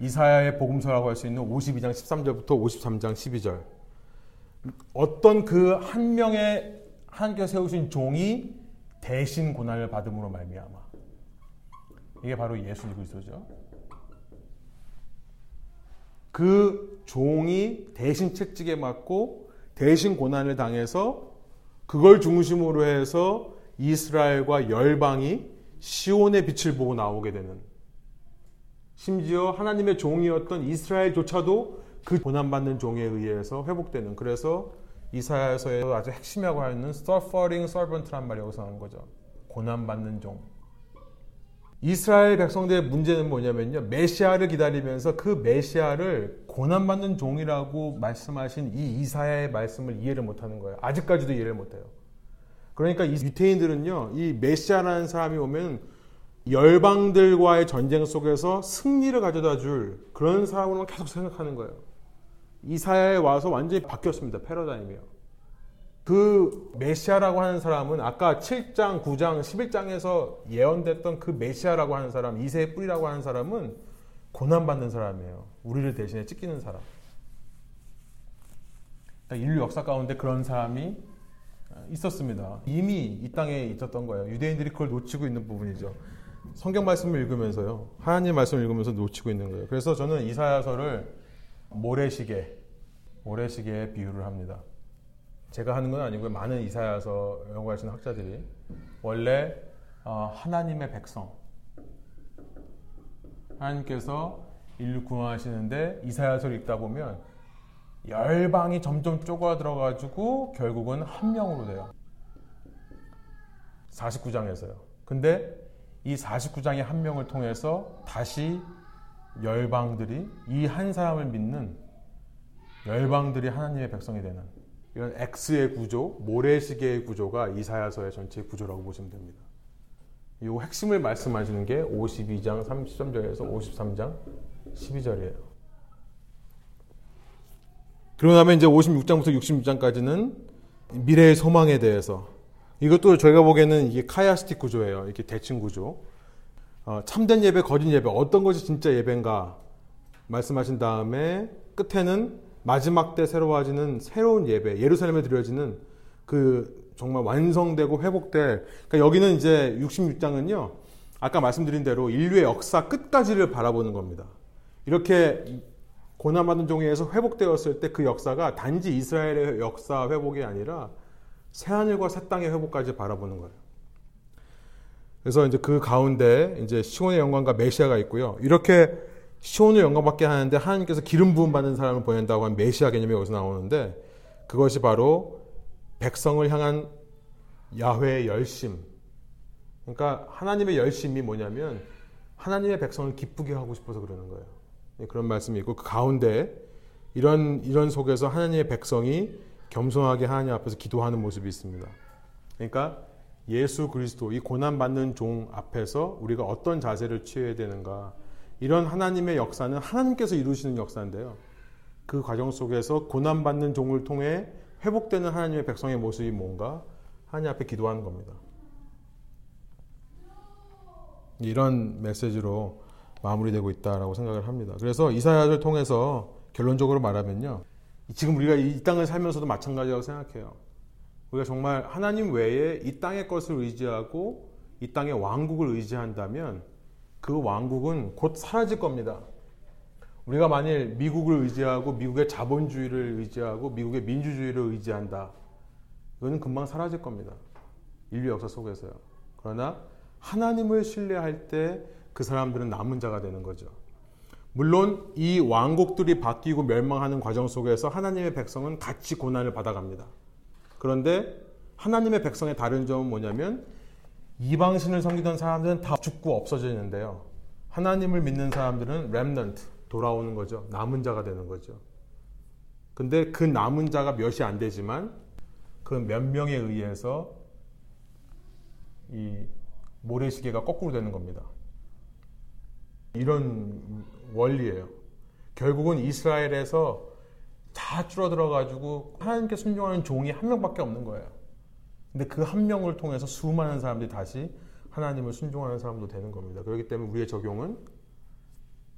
이사야의 복음서라고 할 수 있는 52장 13절부터 53장 12절. 어떤 그 한 명의 하나님께서 세우신 종이 대신 고난을 받음으로 말미암아 이게 바로 예수 그리스도죠. 그 종이 대신 채찍에 맞고 대신 고난을 당해서 그걸 중심으로 해서 이스라엘과 열방이 시온의 빛을 보고 나오게 되는 심지어 하나님의 종이었던 이스라엘조차도 그 고난받는 종에 의해서 회복되는 그래서 이사야서에 아주 핵심이라고 하는 suffering servant란 말이 여기서 나온 거죠. 고난받는 종. 이스라엘 백성들의 문제는 뭐냐면요. 메시아를 기다리면서 그 메시아를 고난받는 종이라고 말씀하신 이 이사야의 말씀을 이해를 못하는 거예요. 아직까지도 이해를 못해요. 그러니까 이 유태인들은요, 이 메시아라는 사람이 오면 열방들과의 전쟁 속에서 승리를 가져다 줄 그런 사람으로만 계속 생각하는 거예요. 이사야에 와서 완전히 바뀌었습니다. 패러다임이요. 그 메시아라고 하는 사람은 아까 7장, 9장, 11장에서 예언됐던 그 메시아라고 하는 사람, 이세의 뿌리라고 하는 사람은 고난받는 사람이에요. 우리를 대신에 찢기는 사람. 그러니까 인류 역사 가운데 그런 사람이 있었습니다. 이미 이 땅에 있었던 거예요. 유대인들이 그걸 놓치고 있는 부분이죠. 성경 말씀을 읽으면서요. 하나님 말씀을 읽으면서 놓치고 있는 거예요. 그래서 저는 이사야서를 모래시계, 모래시계에 비유를 합니다. 제가 하는 건 아니고요. 많은 이사야서 연구하시는 학자들이 원래 어, 하나님의 백성, 하나님께서 인류 구원하시는데 이사야서를 읽다 보면 열방이 점점 쪼가들어가지고 결국은 한 명으로 돼요. 49장에서요. 근데 이 49장의 한 명을 통해서 다시 열방들이 이 한 사람을 믿는 열방들이 하나님의 백성이 되는 이런 X의 구조, 모래시계의 구조가 이사야서의 전체 구조라고 보시면 됩니다. 이 핵심을 말씀하시는 게 52장 33절에서 53장 12절이에요. 그러고 나면 이제 56장부터 66장까지는 미래의 소망에 대해서 이것도 저희가 보기에는 이게 카야스틱 구조예요. 이렇게 대칭 구조. 어, 참된 예배, 거짓 예배, 어떤 것이 진짜 예배인가 말씀하신 다음에 끝에는 마지막 때 새로워지는 새로운 예배, 예루살렘에 드려지는 그 정말 완성되고 회복될, 그러니까 여기는 이제 66장은요, 아까 말씀드린 대로 인류의 역사 끝까지를 바라보는 겁니다. 이렇게 고난받은 종에서 회복되었을 때 그 역사가 단지 이스라엘의 역사 회복이 아니라 새하늘과 새 땅의 회복까지 바라보는 거예요. 그래서 이제 그 가운데 이제 시온의 영광과 메시아가 있고요. 이렇게 시온의 영광받게 하는데 하나님께서 기름 부음 받는 사람을 보낸다고 한 메시아 개념이 여기서 나오는데 그것이 바로 백성을 향한 야훼의 열심. 그러니까 하나님의 열심이 뭐냐면 하나님의 백성을 기쁘게 하고 싶어서 그러는 거예요. 네, 그런 말씀이 있고 그 가운데 이런 이런 속에서 하나님의 백성이 겸손하게 하나님 앞에서 기도하는 모습이 있습니다. 그러니까 예수 그리스도 이 고난 받는 종 앞에서 우리가 어떤 자세를 취해야 되는가 이런 하나님의 역사는 하나님께서 이루시는 역사인데요. 그 과정 속에서 고난 받는 종을 통해 회복되는 하나님의 백성의 모습이 뭔가 하나님 앞에 기도하는 겁니다. 이런 메시지로 마무리되고 있다라고 생각을 합니다. 그래서 이사야를 통해서 결론적으로 말하면요. 지금 우리가 이 땅을 살면서도 마찬가지라고 생각해요. 우리가 정말 하나님 외에 이 땅의 것을 의지하고 이 땅의 왕국을 의지한다면 그 왕국은 곧 사라질 겁니다. 우리가 만일 미국을 의지하고 미국의 자본주의를 의지하고 미국의 민주주의를 의지한다. 이거는 금방 사라질 겁니다. 인류 역사 속에서요. 그러나 하나님을 신뢰할 때 그 사람들은 남은 자가 되는 거죠. 물론 이 왕국들이 바뀌고 멸망하는 과정 속에서 하나님의 백성은 같이 고난을 받아갑니다. 그런데 하나님의 백성의 다른 점은 뭐냐면 이방신을 섬기던 사람들은 다 죽고 없어지는데요. 하나님을 믿는 사람들은 렘넌트 돌아오는 거죠. 남은 자가 되는 거죠. 근데 그 남은 자가 몇이 안 되지만 그 몇 명에 의해서 이 모래시계가 거꾸로 되는 겁니다. 이런 원리예요. 결국은 이스라엘에서 다 줄어들어 가지고 하나님께 순종하는 종이 한 명밖에 없는 거예요. 근데 그 한 명을 통해서 수많은 사람들이 다시 하나님을 순종하는 사람도 되는 겁니다. 그렇기 때문에 우리의 적용은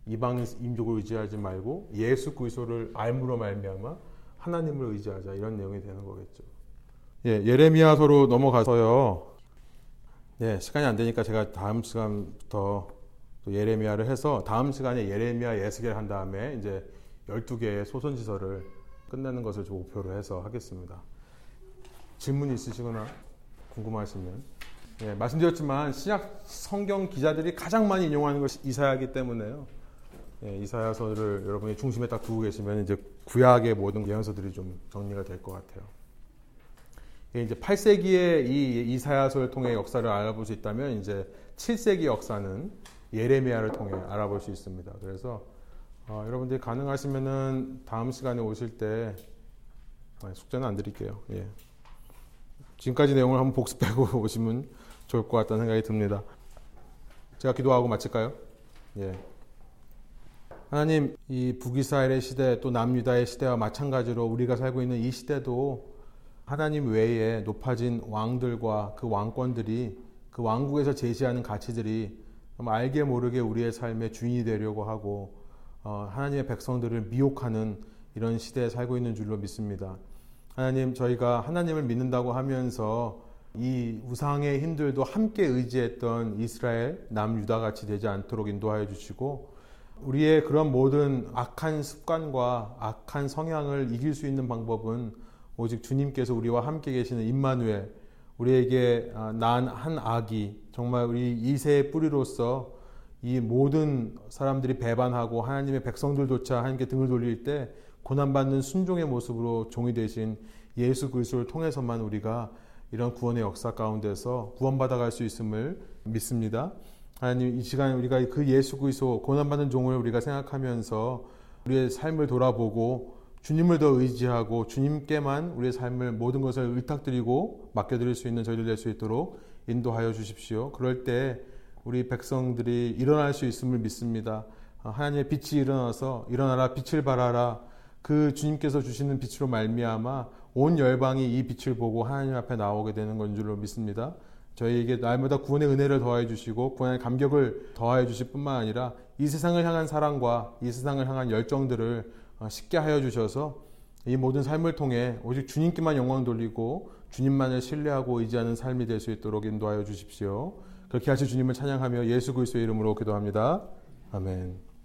이방 인족을 의지하지 말고 예수 그리스도를 알므로 말미암아 하나님을 의지하자 이런 내용이 되는 거겠죠. 예, 예레미야서로 넘어가서요. 예, 시간이 안 되니까 제가 다음 시간부터 예레미야를 해서 다음 시간에 예레미야 예스겔 한 다음에 이제 12개의 소선지서를 끝내는 것을 목표로 해서 하겠습니다. 질문 있으시거나 궁금하시면 예, 말씀드렸지만 신약 성경 기자들이 가장 많이 인용하는 것이 이사야이기 때문에요. 예, 이사야서를 여러분이 중심에 딱 두고 계시면 이제 구약의 모든 예언서들이 좀 정리가 될 것 같아요. 예, 이제 8세기의 이 이사야서를 통해 역사를 알아볼 수 있다면 이제 7세기 역사는 예레미야를 통해 알아볼 수 있습니다. 그래서 어, 여러분들이 가능하시면은 다음 시간에 오실 때 아, 숙제는 안 드릴게요. 예. 지금까지 내용을 한번 복습하고 [LAUGHS] 오시면 좋을 것 같다는 생각이 듭니다. 제가 기도하고 마칠까요? 예. 하나님, 이 북이스라엘의 시대 또 남유다의 시대와 마찬가지로 우리가 살고 있는 이 시대도 하나님 외에 높아진 왕들과 그 왕권들이 그 왕국에서 제시하는 가치들이 알게 모르게 우리의 삶의 주인이 되려고 하고 어, 하나님의 백성들을 미혹하는 이런 시대에 살고 있는 줄로 믿습니다. 하나님, 저희가 하나님을 믿는다고 하면서 이 우상의 힘들도 함께 의지했던 이스라엘, 남유다 같이 되지 않도록 인도하여 주시고 우리의 그런 모든 악한 습관과 악한 성향을 이길 수 있는 방법은 오직 주님께서 우리와 함께 계시는 임마누엘 우리에게 아, 난한 악이 정말 우리 이세의 뿌리로서 이 모든 사람들이 배반하고 하나님의 백성들조차 하나님께 등을 돌릴 때 고난받는 순종의 모습으로 종이 되신 예수 그리스도를 통해서만 우리가 이런 구원의 역사 가운데서 구원받아갈 수 있음을 믿습니다. 하나님 이 시간 우리가 그 예수 그리스도 고난받는 종을 우리가 생각하면서 우리의 삶을 돌아보고 주님을 더 의지하고 주님께만 우리의 삶을 모든 것을 의탁드리고 맡겨드릴 수 있는 저희들 될 수 있도록 인도하여 주십시오. 그럴 때 우리 백성들이 일어날 수 있음을 믿습니다. 하나님의 빛이 일어나서 일어나라 빛을 발하라 그 주님께서 주시는 빛으로 말미암아 온 열방이 이 빛을 보고 하나님 앞에 나오게 되는 건 줄로 믿습니다. 저희에게 날마다 구원의 은혜를 더하여 주시고 구원의 감격을 더하여 주실 뿐만 아니라 이 세상을 향한 사랑과 이 세상을 향한 열정들을 어, 쉽게 하여 주셔서 이 모든 삶을 통해 오직 주님께만 영광 돌리고 주님만을 신뢰하고 의지하는 삶이 될 수 있도록 인도하여 주십시오. 그렇게 하실 주님을 찬양하며 예수 그리스도의 이름으로 기도합니다. 아멘.